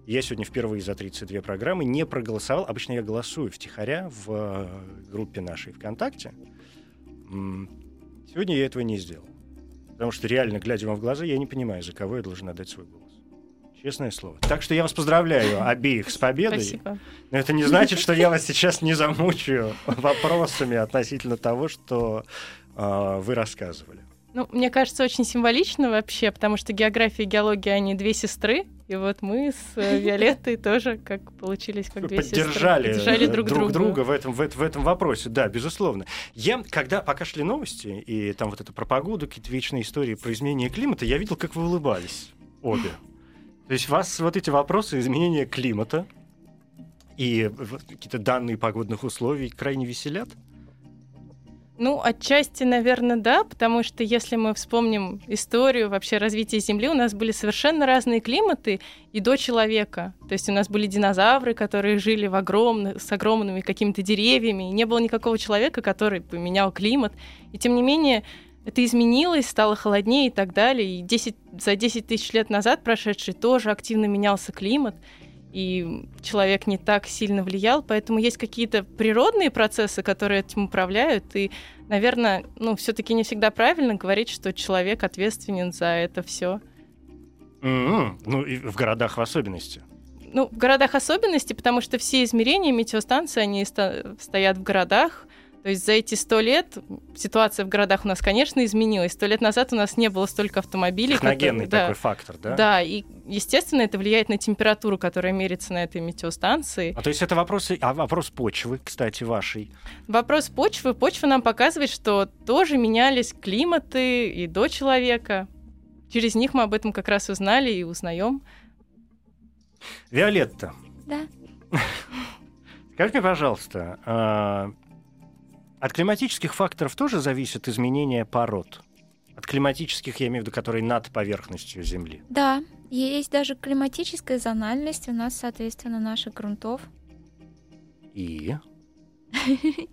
Я сегодня впервые за 32 программы не проголосовал. Обычно я голосую втихаря в э, группе нашей ВКонтакте. Сегодня я этого не сделал. Потому что реально, глядя вам в глаза, я не понимаю, за кого я должен отдать свой голос. Честное слово. Так что я вас поздравляю обеих с победой. Спасибо. Но это не значит, что я вас сейчас не замучаю вопросами относительно того, что э, вы рассказывали. Ну, мне кажется, очень символично вообще, потому что география и геология, они две сестры, и вот мы с э, Виолеттой тоже как получились как две поддержали, сестры. Поддержали друг, друг друга в этом, в, в этом вопросе, да, безусловно. Я, когда пока шли новости, и там вот это про погоду, какие-то вечные истории про изменение климата, я видел, как вы улыбались обе. То есть вас вот эти вопросы изменения климата и какие-то данные погодных условий крайне веселят? Ну, отчасти, наверное, да, потому что если мы вспомним историю вообще развития Земли, у нас были совершенно разные климаты и до человека. То есть у нас были динозавры, которые жили в огромных, с огромными какими-то деревьями, и не было никакого человека, который поменял климат. И тем не менее, это изменилось, стало холоднее и так далее. И 10, за 10 тысяч лет назад прошедший тоже активно менялся климат и человек не так сильно влиял, поэтому есть какие-то природные процессы, которые этим управляют, и, наверное, ну, все-таки не всегда правильно говорить, что человек ответственен за это все. Mm-hmm. Ну, и в городах в особенности. Ну, в городах особенности, потому что все измерения метеостанции, они сто- стоят в городах, то есть за эти сто лет ситуация в городах у нас, конечно, изменилась. Сто лет назад у нас не было столько автомобилей. Техногенный которые, такой да, фактор, да? Да, и, естественно, это влияет на температуру, которая мерится на этой метеостанции. А то есть это вопрос, а вопрос почвы, кстати, вашей? Вопрос почвы. Почва нам показывает, что тоже менялись климаты и до человека. Через них мы об этом как раз узнали и узнаем. Виолетта. Да. Скажи мне, пожалуйста, а, от климатических факторов тоже зависит изменение пород? От климатических, я имею в виду, которые над поверхностью Земли. Да, есть даже климатическая зональность у нас, соответственно, наших грунтов. И?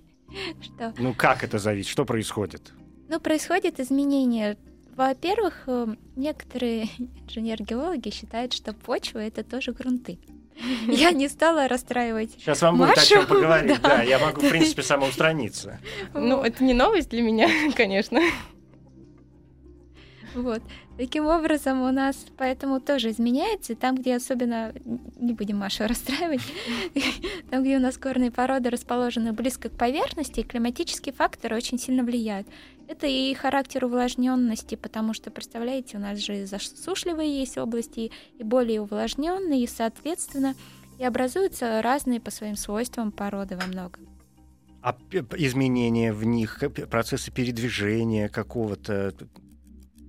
Что? Ну как это зависит? Что происходит? Ну, происходит изменение. Во-первых, э, некоторые инженер-геологи считают, что почва — это тоже грунты. я не стала расстраивать. Сейчас вам будет о Машу, чем поговорить. да. Да, я могу, в принципе, самоустраниться. Ну, это не новость для меня, конечно. Вот. Таким образом, у нас поэтому тоже изменяется. Там, где особенно, не будем Машу расстраивать, там, где у нас горные породы расположены близко к поверхности, климатические факторы очень сильно влияют. Это и характер увлажненности, потому что, представляете, у нас же засушливые есть области и более увлажненные, и, соответственно, и образуются разные по своим свойствам породы во многом. А изменения в них, э, процессы передвижения какого-то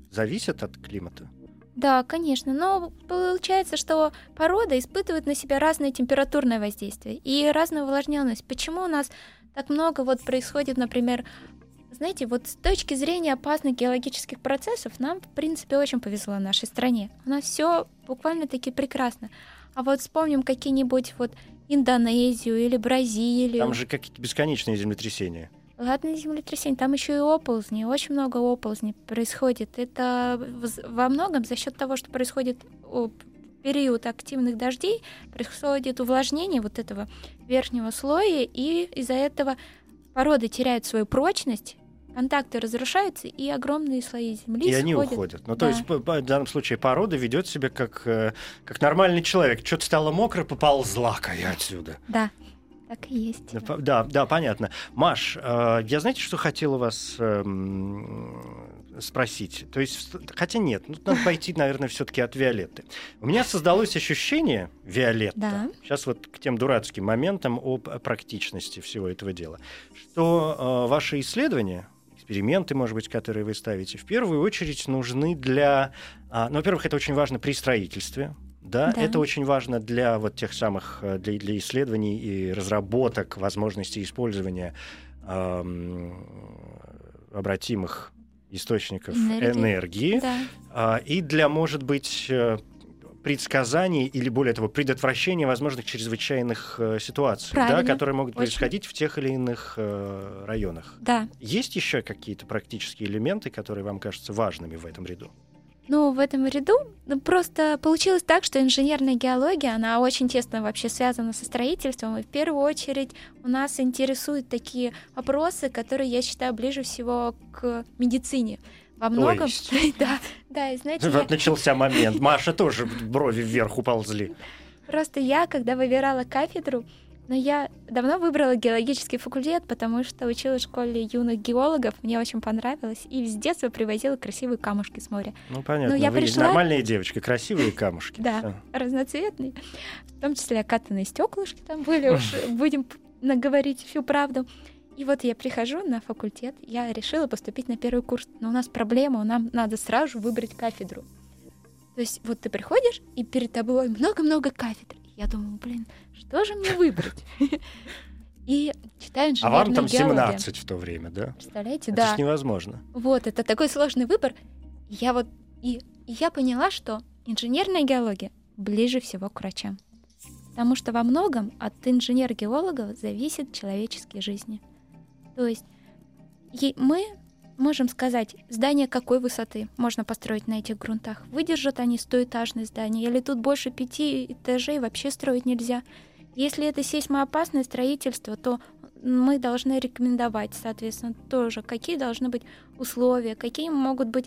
зависят от климата? Да, конечно, но получается, что порода испытывает на себя разное температурное воздействие и разную увлажненность. Почему у нас так много вот происходит, например, знаете, вот с точки зрения опасных геологических процессов нам, в принципе, очень повезло в нашей стране. У нас все буквально-таки прекрасно. А вот вспомним какие-нибудь вот Индонезию или Бразилию. Там же какие-то бесконечные землетрясения. Ладно, землетрясение, там еще и оползни, очень много оползней происходит. Это во многом за счет того, что происходит период активных дождей, происходит увлажнение вот этого верхнего слоя, и из-за этого породы теряют свою прочность, контакты разрушаются, и огромные слои земли и они сходят. уходят. Ну, то Да. есть, п- п- в данном случае порода ведет себя как, э, как нормальный человек. Что-то стало мокро, поползла-ка я отсюда. Да, так и есть. Да, Да, да, понятно. Маш, э, я знаете, что хотела вас эм, спросить? То есть, хотя нет, ну, надо пойти, наверное, все-таки от Виолетты. У меня создалось ощущение, Виолетта, Да. сейчас вот к тем дурацким моментам об практичности всего этого дела, что э, ваши исследования, эксперименты, может быть, которые вы ставите, в первую очередь нужны для... а, ну, во-первых, это очень важно при строительстве, да, Да. это очень важно для вот тех самых э, для, для исследований и разработок возможностей использования ам, обратимых источников Энергии. энергии, Да. а, и для, может быть, предсказаний или, более того, предотвращения возможных чрезвычайных э, ситуаций, да, которые могут Очень. происходить в тех или иных э, районах. Да. Есть еще какие-то практические элементы, которые вам кажутся важными в этом ряду? Ну, в этом ряду ну, просто получилось так, что инженерная геология, она очень тесно вообще связана со строительством, и в первую очередь у нас интересуют такие вопросы, которые я считаю ближе всего к медицине. Во многом, есть? да, да, и знаете, я- Вот начался момент. Маша тоже брови вверх уползли. просто я, когда выбирала кафедру, но я давно выбрала геологический факультет, потому что училась в школе юных геологов, мне очень понравилось, и с детства привозила красивые камушки с моря. Ну, понятно. я Вы пришла- нормальная девочка, красивые камушки. Да. Всё. разноцветный, в том числе окатанные стеклышки там были, уж будем наговорить всю правду. И вот я прихожу на факультет, я решила поступить на первый курс, но у нас проблема, нам надо сразу же выбрать кафедру. То есть вот ты приходишь, и перед тобой много-много кафедр. Я думаю, блин, что же мне выбрать? И читаю А вам там геология. 17 в то время, да? Представляете, Это да. ж невозможно. Вот, это такой сложный выбор. Я вот и, и я поняла, что инженерная геология ближе всего к врачам. Потому что во многом от инженер-геологов зависят человеческие жизни. То есть мы можем сказать, здание какой высоты можно построить на этих грунтах. Выдержат они стоэтажные здания, или тут больше пяти этажей вообще строить нельзя. Если это сейсмоопасное строительство, то мы должны рекомендовать, соответственно, тоже, какие должны быть условия, какие могут быть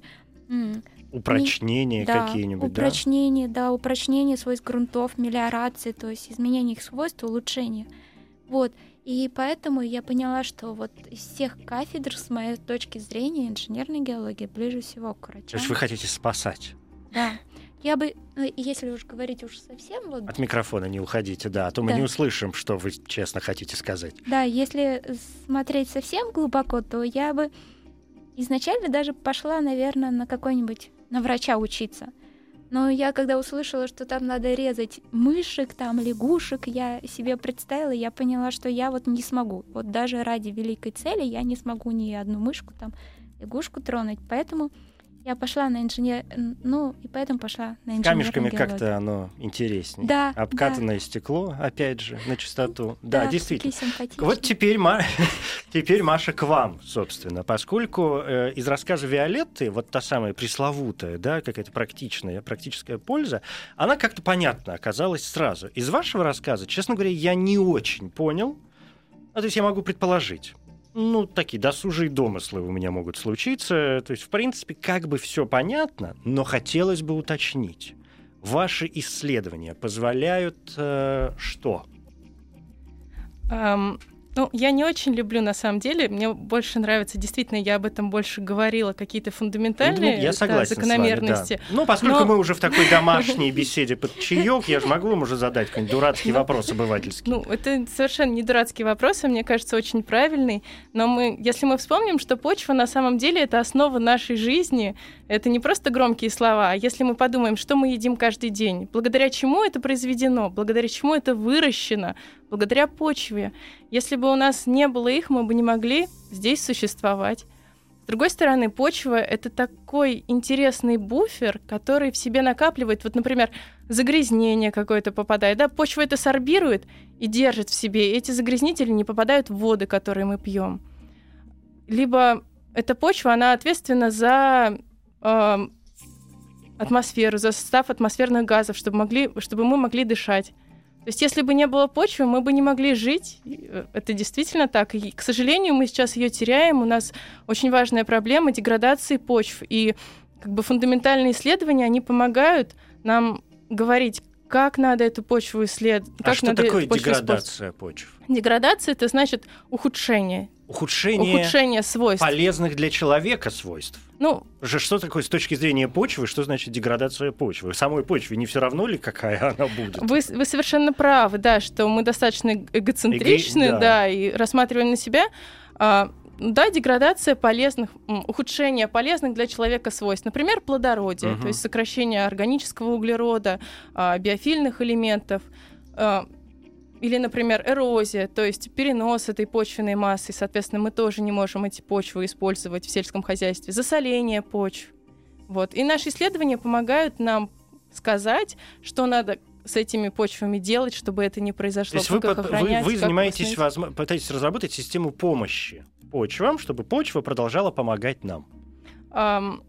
Упрочнения да, какие-нибудь, да? упрочнения, да, упрочнение свойств грунтов, мелиорации, то есть изменение их свойств, улучшение. Вот. И поэтому я поняла, что вот из всех кафедр, с моей точки зрения, инженерная геология ближе всего к То врачам. есть вы хотите спасать. Да. Я бы, э, если уж говорить уж совсем, вот, От микрофона не уходите, да, а то мы Да. не услышим, что вы честно хотите сказать. да, если смотреть совсем глубоко, то я бы изначально даже пошла, наверное, на какой-нибудь, на врача учиться. Но я когда услышала, что там надо резать мышек, там лягушек, я себе представила, я поняла, что я вот не смогу. Вот даже ради великой цели я не смогу ни одну мышку, там, лягушку тронуть. Поэтому я пошла на инженер... Ну, и поэтому пошла на инженер. Камешками как-то оно интереснее. Да, Обкатанное стекло, опять же, на чистоту. Да, Да, действительно. Вот теперь, Ма- теперь, Маша, к вам, собственно, поскольку э, из рассказа Виолетты, вот та самая пресловутая, да, какая-то практичная, практическая польза, она как-то понятна оказалась сразу. Из вашего рассказа, честно говоря, я не очень понял, а то есть я могу предположить. Ну, такие досужие домыслы у меня могут случиться. То есть, в принципе, как бы все понятно, но хотелось бы уточнить. Ваши исследования позволяют э, что? Ам, ну, я не очень люблю, на самом деле. Мне больше нравится, действительно, я об этом больше говорила, какие-то фундаментальные Ну, я да, согласен закономерности. С вами, да. Ну, поскольку Но- мы уже в такой домашней беседе под чаек, я же могу вам уже задать какой-нибудь дурацкий вопрос обывательский. Ну, это совершенно не дурацкий вопрос, а мне кажется, очень правильный. Но мы, если мы вспомним, что почва на самом деле это основа нашей жизни, это не просто громкие слова, а если мы подумаем, что мы едим каждый день, благодаря чему это произведено, благодаря чему это выращено, благодаря почве. Если бы у нас не было их, мы бы не могли здесь существовать. С другой стороны, почва — это такой интересный буфер, который в себе накапливает, вот, например, загрязнение какое-то попадает, да, почва это сорбирует и держит в себе, и эти загрязнители не попадают в воды, которые мы пьем. Либо эта почва, она ответственна за эм, атмосферу, за состав атмосферных газов, чтобы, могли, чтобы мы могли дышать. То есть, если бы не было почвы, мы бы не могли жить. Э, Это действительно так. И, к сожалению, мы сейчас ее теряем. У нас очень важная проблема деградации почв. И как бы фундаментальные исследования, они помогают нам говорить, как надо эту почву исследовать. а что надо такое деградация почв? Деградация это значит ухудшение. Ухудшение, Ухудшение свойств. полезных для человека свойств. Ну, Же Что такое с точки зрения почвы, что значит деградация почвы? Самой почве не все равно ли, какая она будет? Вы, вы совершенно правы, да, что мы достаточно эгоцентричны, Эго- да. да. и рассматриваем на себя. А, да, деградация полезных, ухудшение полезных для человека свойств. Например, плодородие, Мгм. то есть сокращение органического углерода, а, биофильных элементов. Или, например, эрозия, то есть перенос этой почвенной массы, соответственно, мы тоже не можем эти почвы использовать в сельском хозяйстве. Засоление почв. Вот. И наши исследования помогают нам сказать, что надо с этими почвами делать, чтобы это не То произошло. есть вы, под- вы- вы занимаетесь, возможно, пытаетесь разработать систему помощи почвам, чтобы почва продолжала помогать нам. Ам,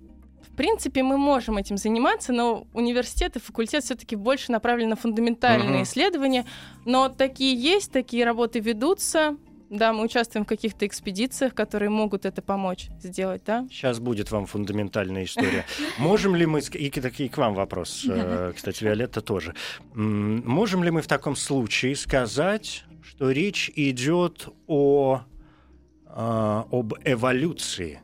в принципе, мы можем этим заниматься, но университет и факультет все-таки больше направлены на фундаментальные Мгм. исследования. Но такие есть, такие работы ведутся. Да, мы участвуем в каких-то экспедициях, которые могут это помочь сделать, да. Сейчас будет вам фундаментальная история. Можем ли мы, ск- и к- вам вопрос, э, кстати, Виолетта тоже. Можем ли мы в таком случае сказать, что речь идет о, а, об эволюции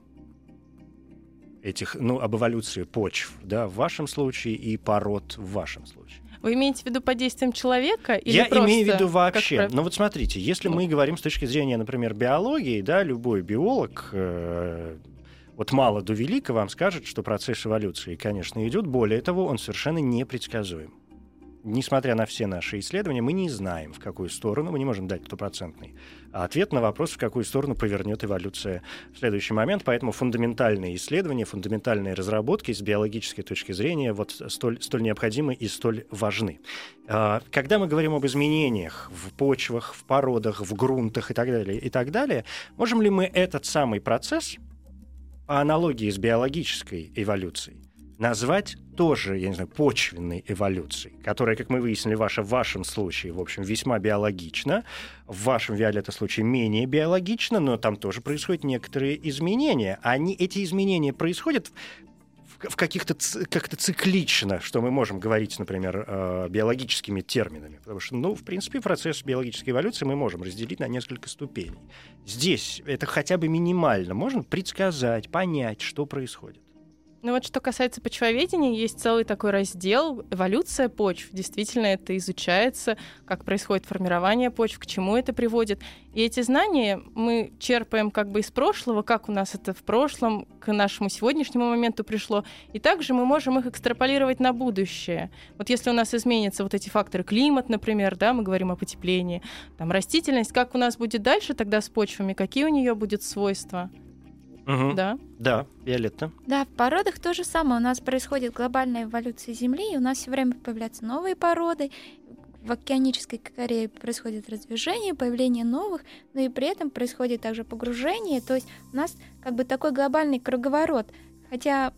этих, ну, об эволюции почв, да, в вашем случае и пород в вашем случае? Вы имеете в виду под действием человека или Я просто имею в виду как вообще. про- Ну вот смотрите, если мы говорим с точки зрения, например, биологии, да, любой биолог э, от мала до велика вам скажет, что процесс эволюции, конечно, идет. Более того, он совершенно непредсказуем. Несмотря на все наши исследования, мы не знаем, в какую сторону, мы не можем дать стопроцентный ответ на вопрос, в какую сторону повернет эволюция в следующий момент. Поэтому фундаментальные исследования, фундаментальные разработки с биологической точки зрения вот столь, столь необходимы и столь важны. А, Когда мы говорим об изменениях в почвах, в породах, в грунтах и так далее, и так далее, можем ли мы этот самый процесс по аналогии с биологической эволюцией назвать тоже, я не знаю, почвенной эволюцией, которая, как мы выяснили, ваша в вашем случае, в общем, весьма биологична, в вашем, Виолетта, случае менее биологична, но там тоже происходят некоторые изменения. Они, эти изменения происходят в, каких-то как-то циклично, что мы можем говорить, например, э, биологическими терминами. Потому что, ну, в принципе, процесс биологической эволюции мы можем разделить на несколько ступеней. Здесь это хотя бы минимально можно предсказать, понять, что происходит. Ну вот что касается почвоведения, есть целый такой раздел «Эволюция почв». Действительно, это изучается, как происходит формирование почв, к чему это приводит. И эти знания мы черпаем как бы из прошлого, как у нас это в прошлом к нашему сегодняшнему моменту пришло. И также мы можем их экстраполировать на будущее. Вот если у нас изменятся вот эти факторы, климат, например, да, мы говорим о потеплении, там растительность, как у нас будет дальше тогда с почвами, какие у нее будут свойства. Мгм. Да. Да, Виолетта. Да, в породах то же самое. У нас происходит глобальная эволюция Земли, и у нас все время появляются новые породы. В океанической коре происходит раздвижение, появление новых, но и при этом происходит также погружение. То есть у нас как бы такой глобальный круговорот. Хотя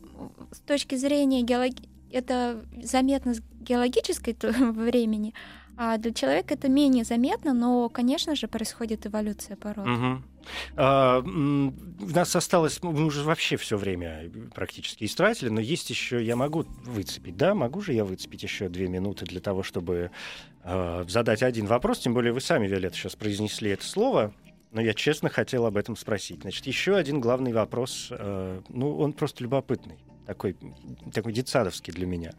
с точки зрения геологии это заметно с геологической времени, а для человека это менее заметно, но, конечно же, происходит эволюция пород. Мгм. А, у нас осталось, ну, мы уже вообще все время практически истратили, но есть еще, я могу выцепить, да, могу же я выцепить еще две минуты для того, чтобы э, задать один вопрос, тем более вы сами, Виолетта, сейчас произнесли это слово, но я честно хотел об этом спросить. Значит, еще один главный вопрос, э, ну, он просто любопытный, такой, такой детсадовский для меня.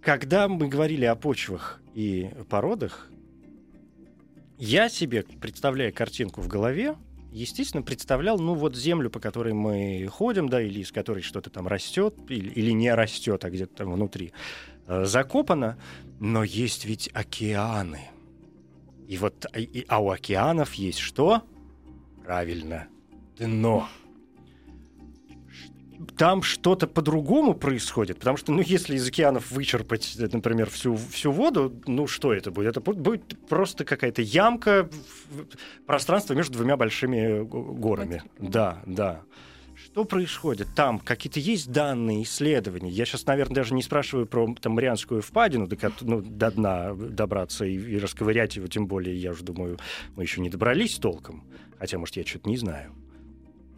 Когда мы говорили о почвах и породах, я себе, представляя картинку в голове, естественно, представлял, ну, вот землю, по которой мы ходим, да, или из которой что-то там растет, или, или не растет, а где-то там внутри э, закопано. Но есть ведь океаны. И вот, а у океанов есть что? Правильно, дно. Там что-то по-другому происходит, потому что, ну, если из океанов вычерпать, например, всю, всю воду, ну, что это будет? Это бу- будет просто какая-то ямка, пространство между двумя большими э, го- горами. Да, да. Что происходит там? Какие-то есть данные, исследования? Я сейчас, наверное, даже не спрашиваю про там, Марианскую впадину, до, ну, до дна добраться и, и расковырять его, тем более, я уже думаю, мы еще не добрались толком. Хотя, может, я что-то не знаю.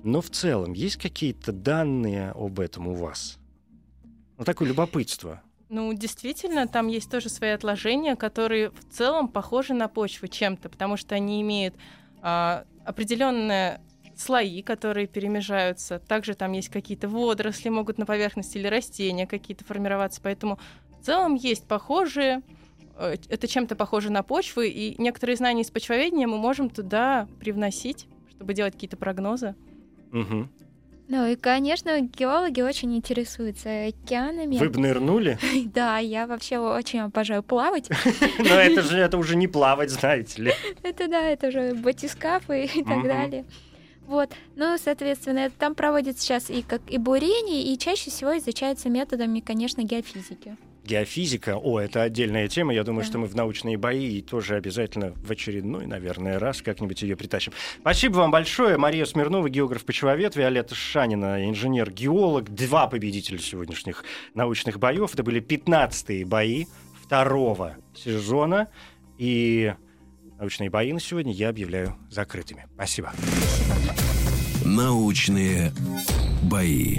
Но в целом, есть какие-то данные об этом у вас? Ну, такое любопытство. Ну, действительно, там есть тоже свои отложения, которые в целом похожи на почву чем-то, потому что они имеют а, определенные слои, которые перемежаются. Также там есть какие-то водоросли, могут на поверхности или растения какие-то формироваться. Поэтому в целом есть похожие, э, это чем-то похоже на почвы, и некоторые знания из почвоведения мы можем туда привносить, чтобы делать какие-то прогнозы. Мгм. Ну и, конечно, геологи очень интересуются океанами. Вы бы нырнули? Да, я вообще очень обожаю плавать. Но это же это уже не плавать, знаете ли. Это да, это уже батискафы и так далее. Вот, ну, соответственно, там проводят сейчас и как и бурение, и чаще всего изучается методами, конечно, геофизики. Геофизика, о, это отдельная тема. Я думаю, Да. что мы в научные бои тоже обязательно в очередной, наверное, раз как-нибудь ее притащим. Спасибо вам большое. Мария Смирнова, географ-почвовед, Виолетта Шанина, инженер-геолог. Два победителя сегодняшних научных боев. Это были 15-е бои второго сезона. И научные бои на сегодня я объявляю закрытыми. Спасибо. Научные бои.